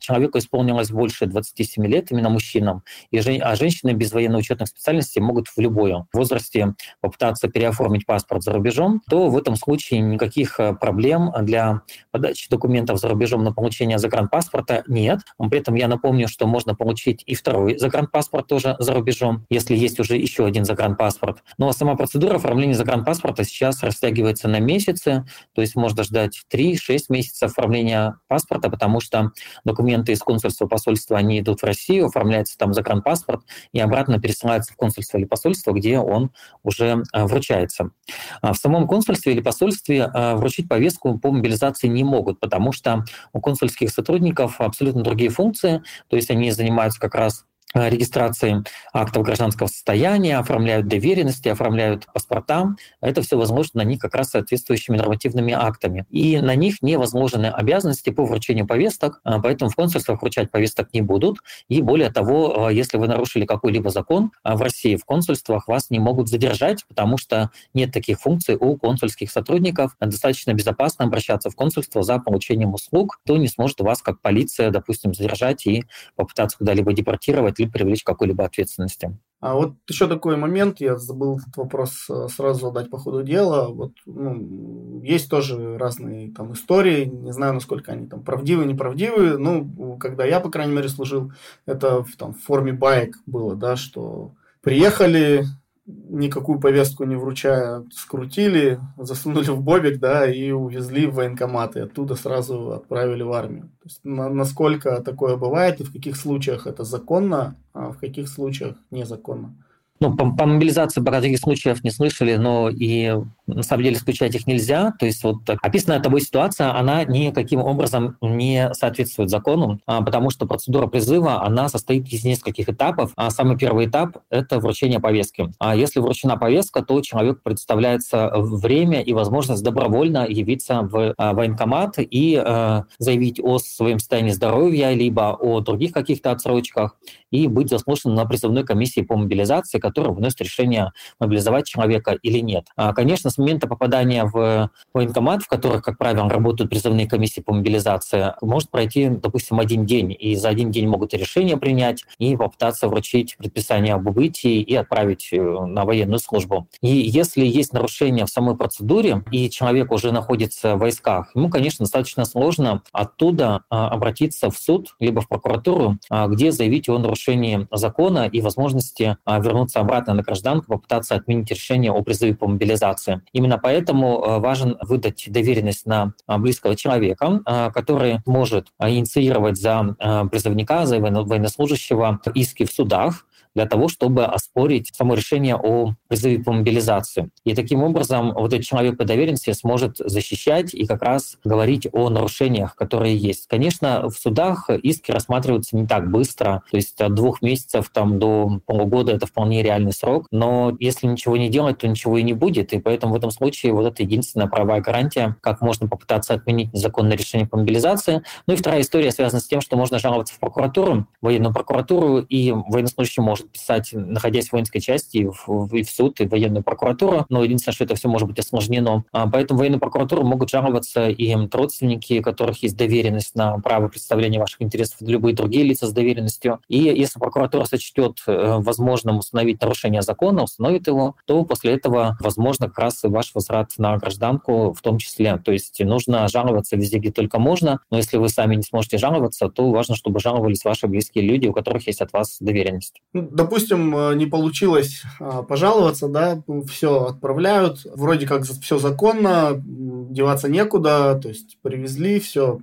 человеку исполнилось больше 20 27 лет именно мужчинам, и, а женщины без военно-учетных специальностей могут в любом возрасте попытаться переоформить паспорт за рубежом, то в этом случае никаких э, проблем для подачи документов за рубежом на получение загранпаспорта нет. При этом я напомню, что можно получить и второй загранпаспорт тоже за рубежом, если есть уже еще один загранпаспорт. Но сама процедура оформления загранпаспорта сейчас растягивается на месяцы, то есть можно ждать 3-6 месяцев оформления паспорта, потому что документы из консульства, посольства, они идут в Россию, оформляется там загранпаспорт и обратно пересылается в консульство или посольство, где он уже э, вручается. А в самом консульстве или посольстве э, вручить повестку по мобилизации не могут, потому что у консульских сотрудников абсолютно другие функции, то есть они занимаются как раз регистрации актов гражданского состояния, оформляют доверенности, оформляют паспорта. Это все возможно на них как раз соответствующими нормативными актами. И на них не возложены обязанности по вручению повесток, э, поэтому в консульствах вручать повесток не будут. И более того, э, если вы нарушили какой-либо закон в России, в консульствах вас не могут задержать, потому что нет таких функций у консульских сотрудников. Достаточно безопасно обращаться в консульство за получением услуг, то не сможет вас, как полиция, допустим, задержать и попытаться куда-либо депортировать, или привлечь к какой-либо ответственности. А вот еще такой момент, я забыл этот вопрос э, сразу задать по ходу дела. Вот, ну, есть тоже разные там истории, не знаю, насколько они там правдивы, неправдивы. Ну, когда я, по крайней мере, служил, это в, там, в форме баек было, да, что приехали, никакую повестку не вручая, скрутили, засунули в бобик, да, и увезли в военкомат, и оттуда сразу отправили в армию. То есть, на, насколько такое бывает, и в каких случаях это законно, а в каких случаях незаконно. Ну, по, по мобилизации пока таких случаев не слышали, но и на самом деле исключать их нельзя. То есть вот описанная тобой ситуация, она никаким образом не соответствует закону, а, потому что процедура призыва, она состоит из нескольких этапов. А самый первый этап – это вручение повестки. А если вручена повестка, то человек представляется время и возможность добровольно явиться в а, военкомат и э, заявить о своем состоянии здоровья, либо о других каких-то отсрочках, и быть заслушанным на призывной комиссии по мобилизации, которая выносит решение, мобилизовать человека или нет. А, конечно, с момента попадания в военкомат, в которых, как правило, работают призывные комиссии по мобилизации, может пройти, допустим, один день, и за один день могут решение принять, и попытаться вручить предписание об убытии и отправить э, на военную службу. И если есть нарушение в самой процедуре, и человек уже находится в войсках, ему, конечно, достаточно сложно оттуда а, обратиться в суд, либо в прокуратуру, а, где заявить о нарушении закона и возможности вернуться вернуться обратно на гражданку, попытаться отменить решение о призыве по мобилизации. Именно поэтому э, важен выдать доверенность на э, близкого человека, который может инициировать за призывника, за военнослужащего иски в судах, для того, чтобы оспорить само решение о призыве по мобилизации. И таким образом вот этот человек по доверенности сможет защищать и как раз говорить о нарушениях, которые есть. Конечно, в судах иски рассматриваются не так быстро, то есть от двух месяцев там, до полугода это вполне реальный срок, но если ничего не делать, то ничего и не будет, и поэтому в этом случае вот это единственная правовая гарантия, как можно попытаться отменить незаконное решение по мобилизации. Ну и вторая история связана с тем, что можно жаловаться в прокуратуру, военную прокуратуру, и военнослужащий может писать, находясь в воинской части, и в, и в суд, и в военную прокуратуру, но единственное, что это все может быть осложнено. А, поэтому военную прокуратуру могут жаловаться и родственники, у которых есть доверенность на право представления ваших интересов, любые другие лица с доверенностью. И если прокуратура сочтет э, возможным установить нарушение закона, установит его, то после этого возможно как раз и ваш возврат на гражданку в том числе. То есть нужно жаловаться везде, где только можно, но если вы сами не сможете жаловаться, то важно, чтобы жаловались ваши близкие люди, у которых есть от вас доверенность. Допустим, э, не получилось а, пожаловаться, да, все отправляют, вроде как все законно, деваться некуда, то есть привезли, все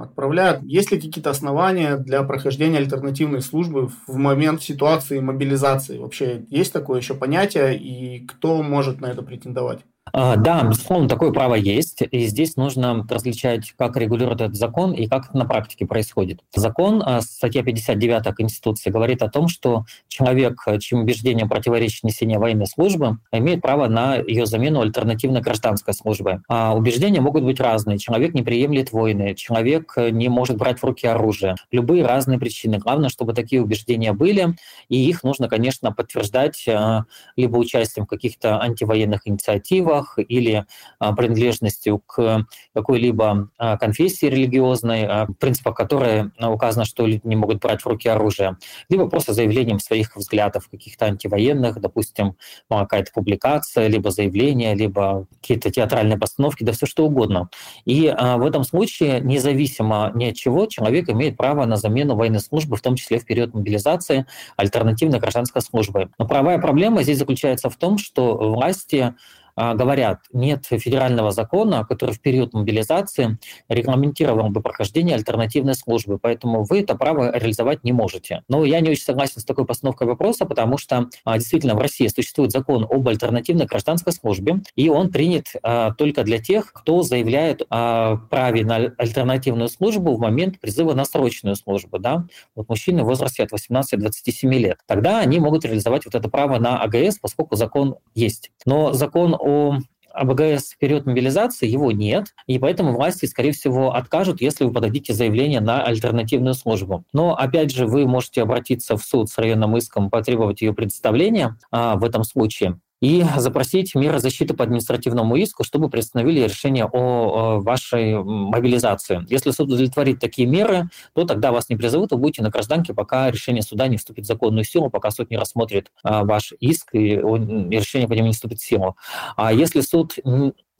отправляют. Есть ли какие-то основания для прохождения альтернативной службы в момент ситуации мобилизации? Вообще есть такое еще понятие, и кто может на это претендовать? А, да, безусловно, такое право есть, и здесь нужно различать, как регулирует этот закон и как это на практике происходит. Закон, а, статья 59 Конституции, говорит о том, что человек, чьим убеждениям противоречит несение военной службы, имеет право на ее замену альтернативной гражданской службы. А убеждения могут быть разные. Человек не приемлет войны, человек не может брать в руки оружие. Любые разные причины. Главное, чтобы такие убеждения были, и их нужно, конечно, подтверждать а, либо участием в каких-то антивоенных инициативах, правах или а, принадлежностью к какой-либо а, конфессии религиозной, а, принципах которой указано, что люди не могут брать в руки оружие, либо просто заявлением своих взглядов каких-то антивоенных, допустим, какая-то публикация, либо заявление, либо какие-то театральные постановки, да все что угодно. И в этом случае, независимо ни от чего, человек имеет право на замену военной службы, в том числе в период мобилизации, альтернативной гражданской службы. Но правая проблема здесь заключается в том, что власти говорят, нет федерального закона, который в период мобилизации регламентировал бы прохождение альтернативной службы, поэтому вы это право реализовать не можете. Но я не очень согласен с такой постановкой вопроса, потому что а, действительно в России существует закон об альтернативной гражданской службе, и он принят а, только для тех, кто заявляет о праве на альтернативную службу в момент призыва на срочную службу. Да? Вот мужчины в возрасте от 18 до 27 лет. Тогда они могут реализовать вот это право на АГС, поскольку закон есть. Но закон о АБГС в период мобилизации его нет, и поэтому власти, скорее всего, откажут, если вы подадите заявление на альтернативную службу. Но, опять же, вы можете обратиться в суд с районным иском, потребовать ее предоставления а, в этом случае и запросить меры защиты по административному иску, чтобы приостановили решение о вашей мобилизации. Если суд удовлетворит такие меры, то тогда вас не призовут, вы будете на гражданке, пока решение суда не вступит в законную силу, пока суд не рассмотрит а, ваш иск, и, решение по нему не вступит в силу. А если суд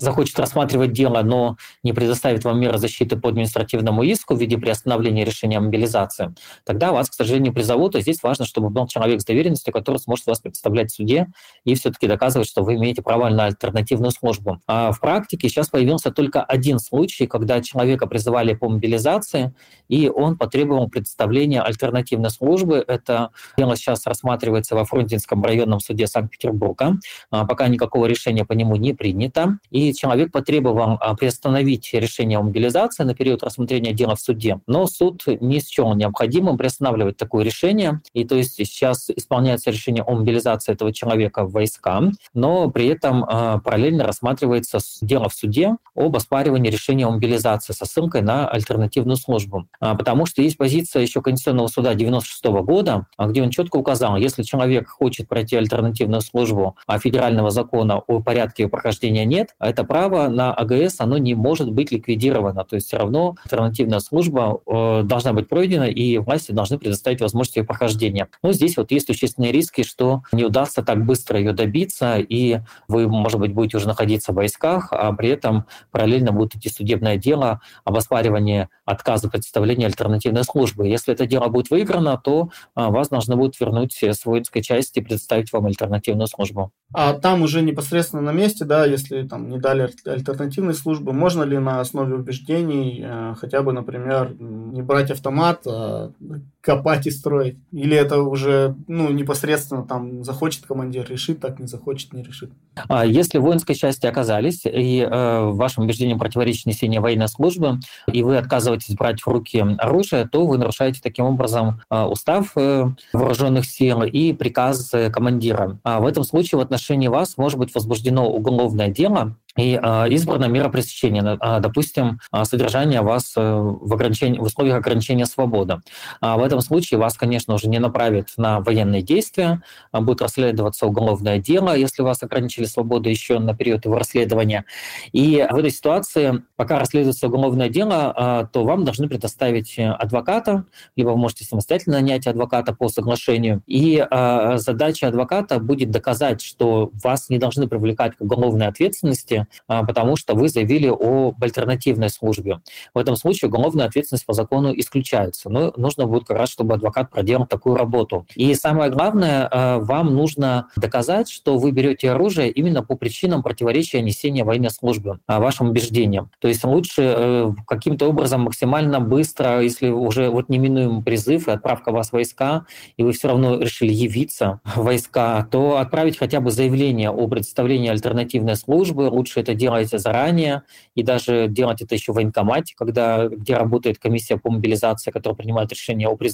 захочет рассматривать дело, но не предоставит вам меры защиты по административному иску в виде приостановления решения о мобилизации, тогда вас, к сожалению, призовут. И здесь важно, чтобы был человек с доверенностью, который сможет вас представлять в суде и все-таки доказывать, что вы имеете право на альтернативную службу. А в практике сейчас появился только один случай, когда человека призывали по мобилизации, и он потребовал представления альтернативной службы. Это дело сейчас рассматривается во Фрунзенском районном суде Санкт-Петербурга. А пока никакого решения по нему не принято. И человек потребовал а, приостановить решение о мобилизации на период рассмотрения дела в суде, но суд не счел необходимым приостанавливать такое решение, и то есть сейчас исполняется решение о мобилизации этого человека в войска, но при этом а, параллельно рассматривается дело в суде об оспаривании решения о мобилизации со ссылкой на альтернативную службу. А, потому что есть позиция еще Конституционного суда 96 года, где он четко указал, если человек хочет пройти альтернативную службу, а федерального закона о порядке прохождения нет, это это право на АГС, оно не может быть ликвидировано. То есть все равно альтернативная служба э, должна быть пройдена, и власти должны предоставить возможность ее прохождения. Но здесь вот есть существенные риски, что не удастся так быстро ее добиться, и вы, может быть, будете уже находиться в войсках, а при этом параллельно будет идти судебное дело об оспаривании отказа представления альтернативной службы. Если это дело будет выиграно, то а, вас должны будут вернуть с воинской части и предоставить вам альтернативную службу. А там уже непосредственно на месте, да, если там не дали альтернативной службы, можно ли на основе убеждений э, хотя бы, например, не брать автомат, а копать и строить? Или это уже ну, непосредственно там захочет командир, решит, так не захочет, не решит? А если в воинской части оказались, и э, вашим убеждениям противоречит несение военной службы, и вы отказываетесь брать в руки оружие, то вы нарушаете таким образом э, устав э, вооруженных сил и приказ э, командира. А в этом случае в отношении вас может быть возбуждено уголовное дело, и э, избрана мера пресечения, э, допустим, э, содержание вас э, в, ограничении, в условиях ограничения свободы. А в этом случае вас, конечно, уже не направят на военные действия, а будет расследоваться уголовное дело, если вас ограничили свободу еще на период его расследования. И в этой ситуации, пока расследуется уголовное дело, э, то вам должны предоставить адвоката, либо вы можете самостоятельно нанять адвоката по соглашению. И э, задача адвоката будет доказать, что вас не должны привлекать к уголовной ответственности, а, потому что вы заявили об альтернативной службе. В этом случае уголовная ответственность по закону исключается. Но нужно будет как раз, чтобы адвокат проделал такую работу. И самое главное, а, вам нужно доказать, что вы берете оружие именно по причинам противоречия несения военной службы, а, вашим убеждениям. То есть лучше э, каким-то образом максимально быстро, если уже вот неминуемый призыв и отправка вас в войска, и вы все равно решили явиться в войска, то отправить хотя бы заявление о представлении альтернативной службы, лучше это делать заранее, и даже делать это еще в военкомате, когда, где работает комиссия по мобилизации, которая принимает решение о призыве,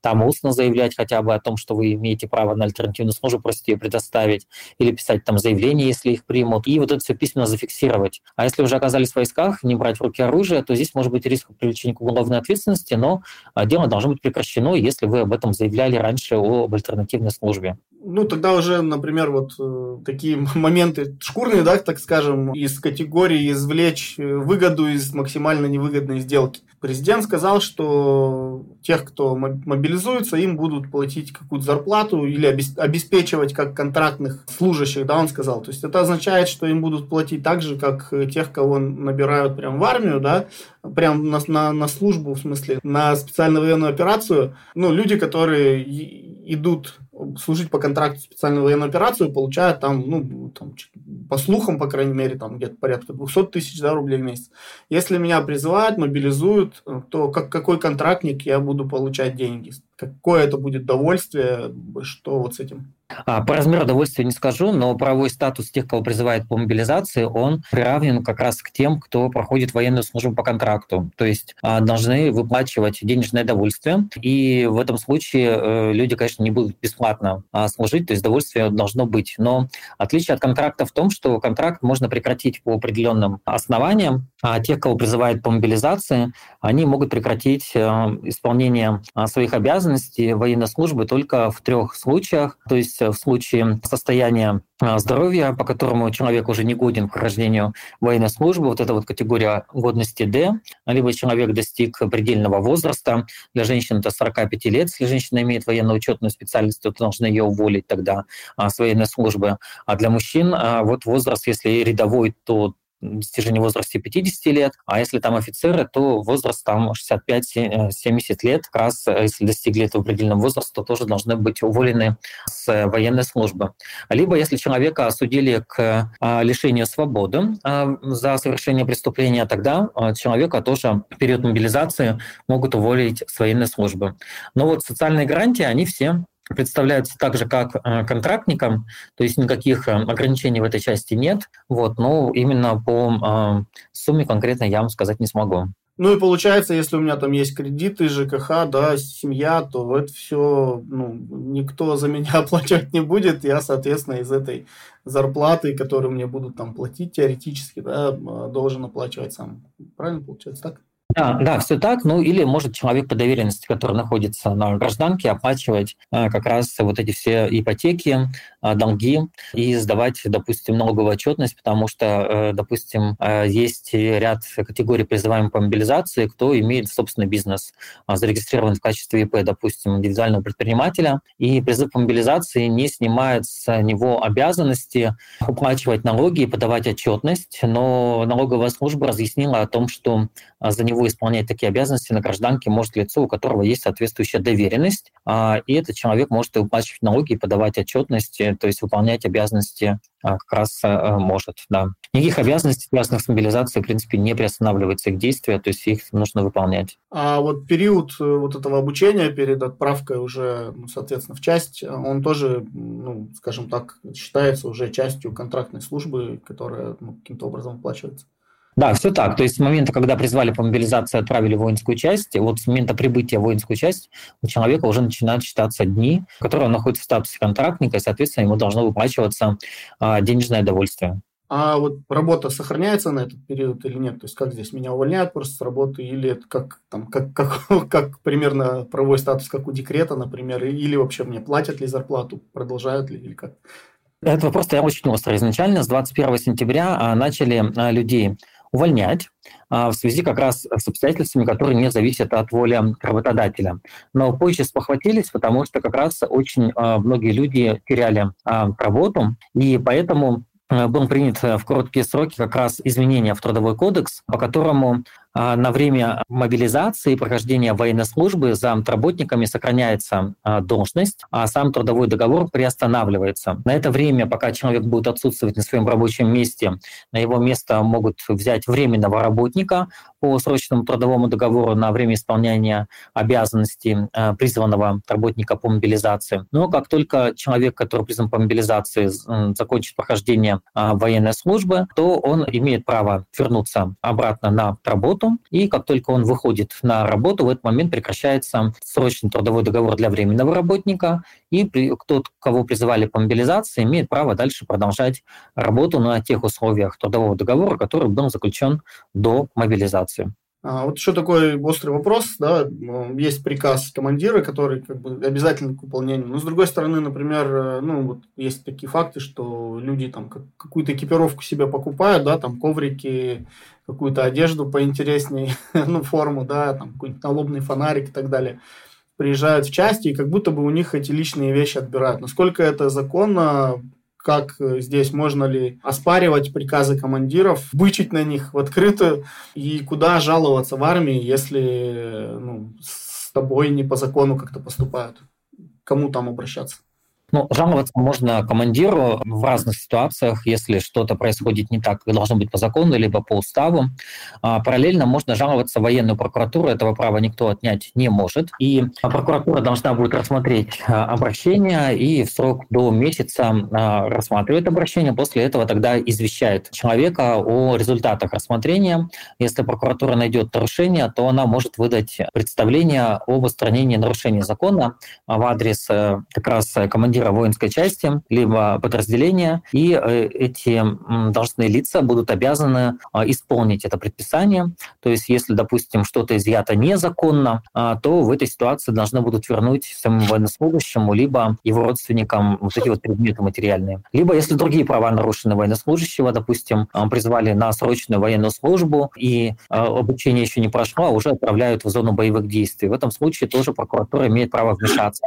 там устно заявлять хотя бы о том, что вы имеете право на альтернативную службу, просто ее предоставить, или писать там заявление, если их примут, и вот это все письменно зафиксировать. А если уже оказались в войсках, не брать в руки оружие, то здесь может быть риск привлечения к уголовной ответственности, но а, дело должно быть прекращено, если вы об этом заявляли раньше об альтернативной службе ну, тогда уже, например, вот э, такие [LAUGHS] моменты шкурные, да, так скажем, из категории извлечь э, выгоду из максимально невыгодной сделки. Президент сказал, что тех, кто мобилизуется, им будут платить какую-то зарплату или обеспечивать как контрактных служащих, да, он сказал. То есть это означает, что им будут платить так же, как тех, кого набирают прям в армию, да, прям на, на, на службу, в смысле, на специальную военную операцию. Ну, люди, которые идут служить по контракту специальную военную операцию, получают там, ну, там, по слухам, по крайней мере, там где-то порядка 200 тысяч да, рублей в месяц. Если меня призывают, мобилизуют, то как, какой контрактник я буду получать деньги? Какое это будет довольствие? Что вот с этим? А, по размеру удовольствия не скажу, но правовой статус тех, кого призывают по мобилизации, он приравнен как раз к тем, кто проходит военную службу по контракту. То есть а, должны выплачивать денежное довольствие. И в этом случае э, люди, конечно, не будут бесплатно а, служить, то есть довольствие должно быть. Но отличие от контракта в том, что контракт можно прекратить по определенным основаниям, а тех, кого призывают по мобилизации, они могут прекратить э, исполнение своих обязанностей военной службы только в трех случаях. То есть в случае состояния а, здоровья, по которому человек уже не годен к прохождению военной службы, вот эта вот категория годности D, либо человек достиг предельного возраста, для женщин это 45 лет, если женщина имеет военно-учетную специальность, то должны ее уволить тогда а, с военной службы. А для мужчин а, вот возраст, если рядовой, то достижения в возрасте 50 лет, а если там офицеры, то возраст там 65-70 лет. Как раз э, если достигли этого предельного возраста, то тоже должны быть уволены с военной службы. Либо если человека осудили к лишению свободы за совершение преступления, тогда человека тоже в период мобилизации могут уволить с военной службы. Но вот социальные гарантии, они все представляются так же, как э, контрактникам, то есть никаких э, ограничений в этой части нет, вот, но именно по э, сумме конкретно я вам сказать не смогу. Ну и получается, если у меня там есть кредиты, ЖКХ, да, семья, то это все, ну, никто за меня [LAUGHS] оплачивать не будет. Я, соответственно, из этой зарплаты, которую мне будут там платить теоретически, да, должен оплачивать сам. Правильно получается так? Да, да, все так. Ну или может человек по доверенности, который находится на гражданке, оплачивать э, как раз вот эти все ипотеки, долги и сдавать, допустим, налоговую отчетность, потому что, э, допустим, есть ряд категорий призываемых по мобилизации, кто имеет собственный бизнес, зарегистрирован в качестве ИП, допустим, индивидуального предпринимателя, и призыв по мобилизации не снимает с него обязанности уплачивать налоги и подавать отчетность, но налоговая служба разъяснила о том, что за него исполнять такие обязанности на гражданке может лицо, у которого есть соответствующая доверенность, а, и этот человек может и уплачивать налоги, и подавать то есть выполнять обязанности а, как раз а, может, да. Никаких обязанностей, связанных с мобилизацией, в принципе, не приостанавливается их действие, то есть их нужно выполнять. А вот период э, вот этого обучения перед отправкой уже, ну, соответственно, в часть, он тоже, ну, скажем так, считается уже частью контрактной службы, которая ну, каким-то образом оплачивается. Да, все так. То есть с момента, когда призвали по мобилизации, отправили воинскую часть, вот с момента прибытия в воинскую часть у человека уже начинают считаться дни, которые он находится в статусе контрактника, и, соответственно, ему должно выплачиваться а, денежное довольствие. А вот работа сохраняется на этот период или нет? То есть как здесь меня увольняют просто с работы или это как там как как [LAUGHS] как примерно правовой статус как у декрета, например, или вообще мне платят ли зарплату, продолжают ли или как? Этот вопрос стоял очень остро. Изначально с 21 сентября а, начали а, людей увольнять а, в связи как раз с обстоятельствами, которые не зависят от воли работодателя. Но позже спохватились, потому что как раз очень многие люди теряли работу, и поэтому был принят э, в короткие сроки как раз изменения в Трудовой кодекс, по которому а, на время мобилизации и прохождения военной службы за работниками сохраняется а, должность, а сам трудовой договор приостанавливается. На это время, пока человек будет отсутствовать на своем рабочем месте, на его место могут взять временного работника по срочному трудовому договору на время исполнения обязанностей а, призванного работника по мобилизации. Но как только человек, который призван по мобилизации, закончит прохождение военной службы, то он имеет право вернуться обратно на работу, работу, и как только он выходит на работу, в этот момент прекращается срочный трудовой договор для временного работника, и тот, кого призывали по мобилизации, имеет право дальше продолжать работу на тех условиях трудового договора, который был заключен до мобилизации. А, вот еще такой острый вопрос, да, есть приказ командира, который как бы обязательно к выполнению. Но с другой стороны, например, э, ну вот есть такие факты, что люди там какую-то экипировку себе покупают, да, там коврики, какую-то одежду поинтереснее, [LAUGHS] ну форму, да, там какой-нибудь налобный фонарик и так далее приезжают в части, и как будто бы у них эти личные вещи отбирают. Насколько это законно, как э, здесь можно ли оспаривать приказы командиров, бычить на них в открытую, и куда жаловаться в армии, если ну, с тобой не по закону как-то поступают. Кому там обращаться? Ну, жаловаться можно командиру в разных ситуациях, если что-то происходит не так, как должно быть по закону, либо по уставу. А, параллельно можно жаловаться в военную прокуратуру, этого права никто отнять не может. И прокуратура должна будет рассмотреть а, обращение и в срок до месяца а, рассматривает обращение, после этого тогда извещает человека о результатах рассмотрения. Если прокуратура найдет нарушение, то она может выдать представление об устранении нарушения закона в адрес э, как раз командира командира воинской части, либо подразделения, и э, эти должностные лица будут обязаны а, исполнить это предписание. То есть, если, допустим, что-то изъято незаконно, а, то в этой ситуации должны будут вернуть самому военнослужащему, либо его родственникам вот эти вот предметы материальные. Либо, если другие права нарушены военнослужащего, допустим, а, призвали на срочную военную службу, и обучение еще не прошло, а уже отправляют в зону боевых действий. В этом случае тоже прокуратура имеет право вмешаться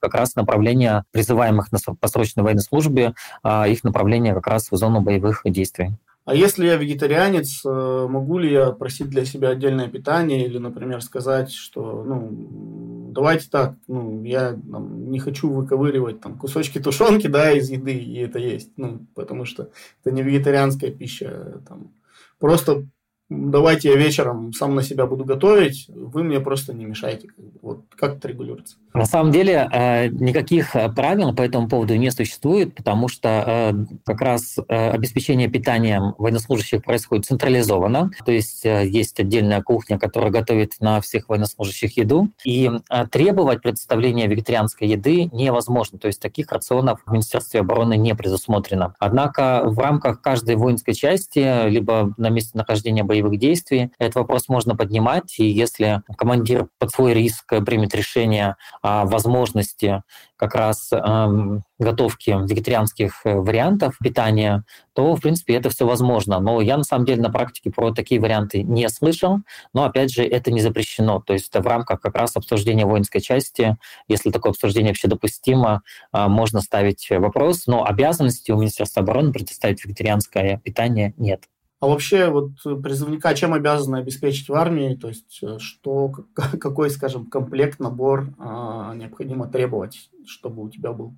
как раз направление призываемых на, по срочной военной службе, а их направление как раз в зону боевых действий. А если я вегетарианец, э, могу ли я просить для себя отдельное питание или, например, сказать, что, ну, давайте так, ну, я там, не хочу выковыривать там кусочки тушенки, да, из еды, и это есть, ну, потому что это не вегетарианская пища, там, просто давайте я вечером сам на себя буду готовить, вы мне просто не мешайте. Вот как это регулируется? На самом деле э, никаких э, правил по этому поводу не существует, потому что э, как раз обеспечение питанием военнослужащих происходит централизованно, то есть есть отдельная кухня, которая готовит на всех военнослужащих еду, и требовать представления вегетарианской еды невозможно, то есть таких рационов в Министерстве обороны не предусмотрено. Однако в рамках каждой воинской части, либо на месте нахождения боевых действий. Этот вопрос можно поднимать, и если командир под свой риск примет решение возможности как раз эм, готовки вегетарианских э, вариантов питания, то, в принципе, это все возможно. Но я, на самом деле, на практике про такие варианты не слышал, но, опять же, это не запрещено. То есть в рамках как раз обсуждения воинской части, если такое обсуждение вообще допустимо, э, можно ставить вопрос, но обязанности у Министерства обороны предоставить вегетарианское питание нет. А вообще вот призывника чем обязаны обеспечить в армии? То есть э, что, [LAUGHS] какой, скажем, комплект, набор а, необходимо требовать, чтобы у тебя был?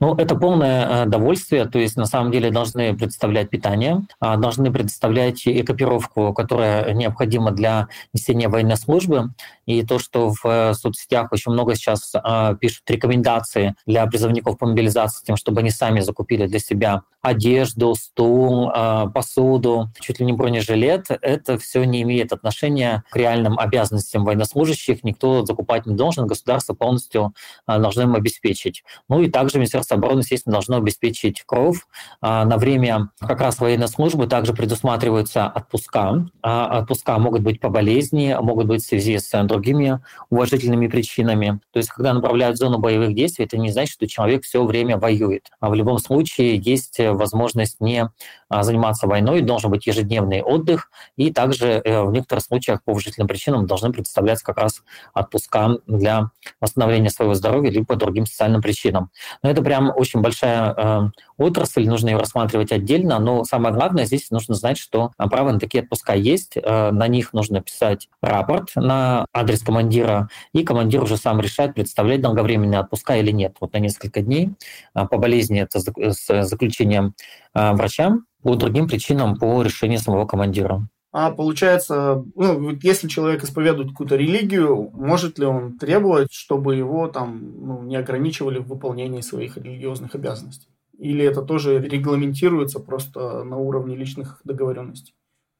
Ну, это полное э, довольствие, то есть на самом деле должны представлять питание, а, должны предоставлять экипировку, которая необходима для несения военной службы. И то, что в э, соцсетях очень много сейчас а, пишут рекомендации для призывников по мобилизации, тем, чтобы они сами закупили для себя одежду, стул, посуду, чуть ли не бронежилет, это все не имеет отношения к реальным обязанностям военнослужащих. Никто закупать не должен, государство полностью должно им обеспечить. Ну и также Министерство Министерство обороны, естественно, должно обеспечить КРОВ. А, на время как раз военной службы также предусматриваются отпуска. А, отпуска могут быть по болезни, могут быть в связи с другими уважительными причинами. То есть, когда направляют в зону боевых действий, это не значит, что человек все время воюет. А в любом случае есть возможность не заниматься войной, должен быть ежедневный отдых, и также э, в некоторых случаях по уважительным причинам должны представляться как раз отпуска для восстановления своего здоровья либо по другим социальным причинам. Но это прям очень большая э, отрасль, нужно ее рассматривать отдельно, но самое главное здесь нужно знать, что право на такие отпуска есть, э, на них нужно писать рапорт на адрес командира, и командир уже сам решает, представлять долговременные отпуска или нет. Вот на несколько дней э, по болезни это с заключением э, врача, по другим причинам по решению самого командира. А получается, ну, если человек исповедует какую-то религию, может ли он требовать, чтобы его там ну, не ограничивали в выполнении своих религиозных обязанностей? Или это тоже регламентируется просто на уровне личных договоренностей?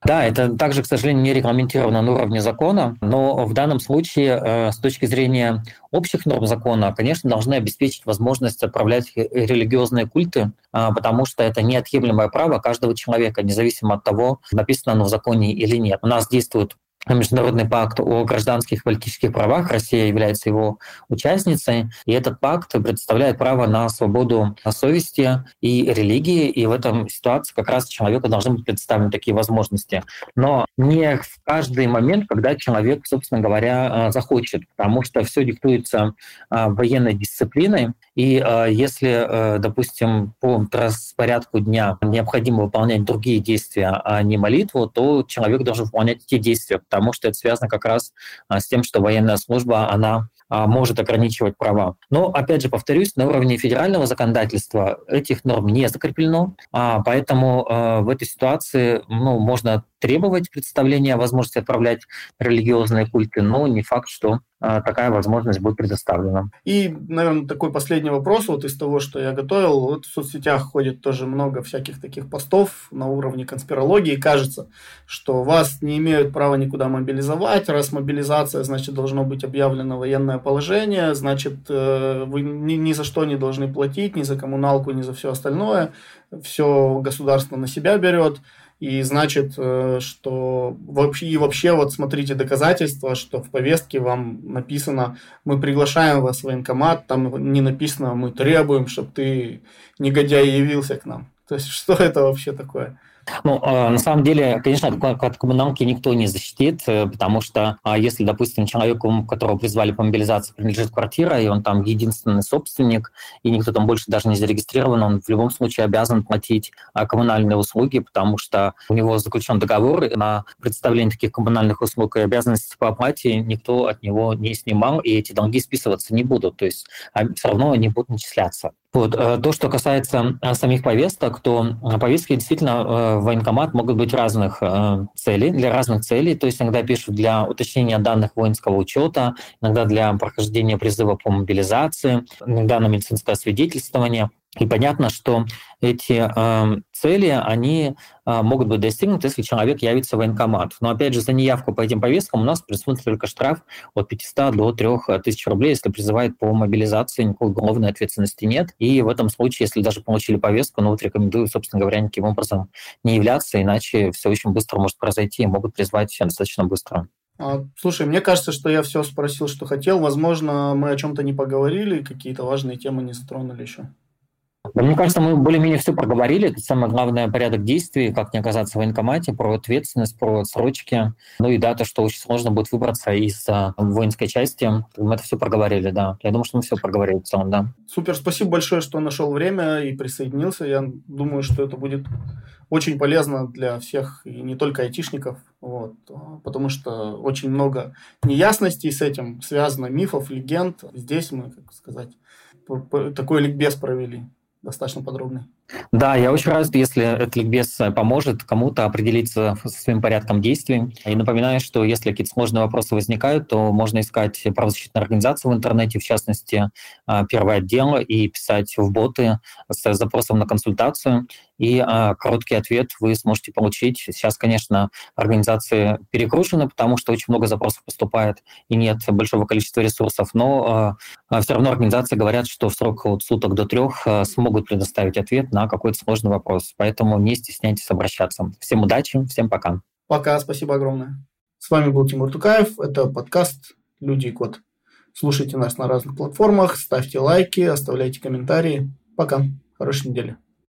Да, это также, к сожалению, не регламентировано на уровне закона, но в данном случае э, с точки зрения общих норм закона, конечно, должны обеспечить возможность отправлять религиозные культы, а, потому что это неотъемлемое право каждого человека, независимо от того, написано оно в законе или нет. У нас действует Международный пакт о гражданских и политических правах. Россия является его участницей, и этот пакт представляет право на свободу совести и религии, и в этом ситуации как раз человеку должны быть представлены такие возможности. Но не в каждый момент, когда человек, собственно говоря, захочет, потому что все диктуется а, военной дисциплиной, и э, если, э, допустим, по распорядку дня необходимо выполнять другие действия, а не молитву, то человек должен выполнять эти действия, потому что это связано как раз э, с тем, что военная служба, она может ограничивать права. Но, опять же, повторюсь, на уровне федерального законодательства этих норм не закреплено, а поэтому э, в этой ситуации ну, можно требовать представления возможности отправлять религиозные культы, но не факт, что а, такая возможность будет предоставлена. И, наверное, такой последний вопрос вот из того, что я готовил. Вот в соцсетях ходит тоже много всяких таких постов на уровне конспирологии. Кажется, что вас не имеют права никуда мобилизовать. Раз мобилизация, значит, должно быть объявлено военное положение, значит, э, вы ни, ни за что не должны платить, ни за коммуналку, ни за все остальное. Все государство на себя берет. И значит, э, что вообще, и вообще вот смотрите доказательства, что в повестке вам написано, мы приглашаем вас в военкомат, там не написано, мы требуем, чтобы ты, негодяй, явился к нам. То есть, [LAUGHS] что это вообще такое? Ну, а, на самом деле, конечно, от коммуналки никто не защитит, э, потому что а, если, допустим, человеку, которого призвали по мобилизации, принадлежит квартира, и он там единственный собственник, и никто там больше даже не зарегистрирован, он в любом случае обязан платить а, коммунальные услуги, потому что у него заключен договор на представление таких коммунальных услуг и обязанностей по оплате никто от него не снимал, и эти долги списываться не будут, то есть все равно они будут начисляться. Вот. Э, то, что касается э, самих повесток, то э, повестки действительно в военкомат могут быть разных целей, для разных целей. То есть иногда пишут для уточнения данных воинского учета, иногда для прохождения призыва по мобилизации, иногда на медицинское свидетельствование. И понятно, что эти э, цели, они э, могут быть достигнуты, если человек явится в военкомат. Но опять же, за неявку по этим повесткам у нас присутствует только штраф от 500 до 3000 рублей. Если призывает по мобилизации, никакой уголовной ответственности нет. И в этом случае, если даже получили повестку, ну вот рекомендую, собственно говоря, никаким образом не являться, иначе все очень быстро может произойти и могут призвать достаточно быстро. А, слушай, мне кажется, что я все спросил, что хотел. Возможно, мы о чем-то не поговорили, какие-то важные темы не затронули еще. Мне кажется, мы более-менее все проговорили. Это самое главное порядок действий, как не оказаться в военкомате, про ответственность, про срочки. Ну и да, то, что очень сложно будет выбраться из а, воинской части. Мы это все проговорили, да. Я думаю, что мы все проговорили в целом, да. Супер, спасибо большое, что нашел время и присоединился. Я думаю, что это будет очень полезно для всех, и не только айтишников, вот, потому что очень много неясностей с этим связано, мифов, легенд. Здесь мы, как сказать, такой ликбез провели достаточно подробный. Да, я очень рад, если этот ликбез поможет кому-то определиться со своим порядком действий. И напоминаю, что если какие-то сложные вопросы возникают, то можно искать правозащитные организации в интернете, в частности, а, первый отдел, и писать в боты с запросом на консультацию и а, короткий ответ вы сможете получить. Сейчас, конечно, организации перегружены, потому что очень много запросов поступает и нет большого количества ресурсов, но все равно организации говорят, что в срок от суток до трех смогут предоставить ответ на какой-то сложный вопрос. Поэтому не стесняйтесь обращаться. Всем удачи, всем пока. Пока, спасибо огромное. С вами был Тимур Тукаев, это подкаст «Люди и код». Слушайте нас на разных платформах, ставьте лайки, оставляйте комментарии. Пока, хорошей недели.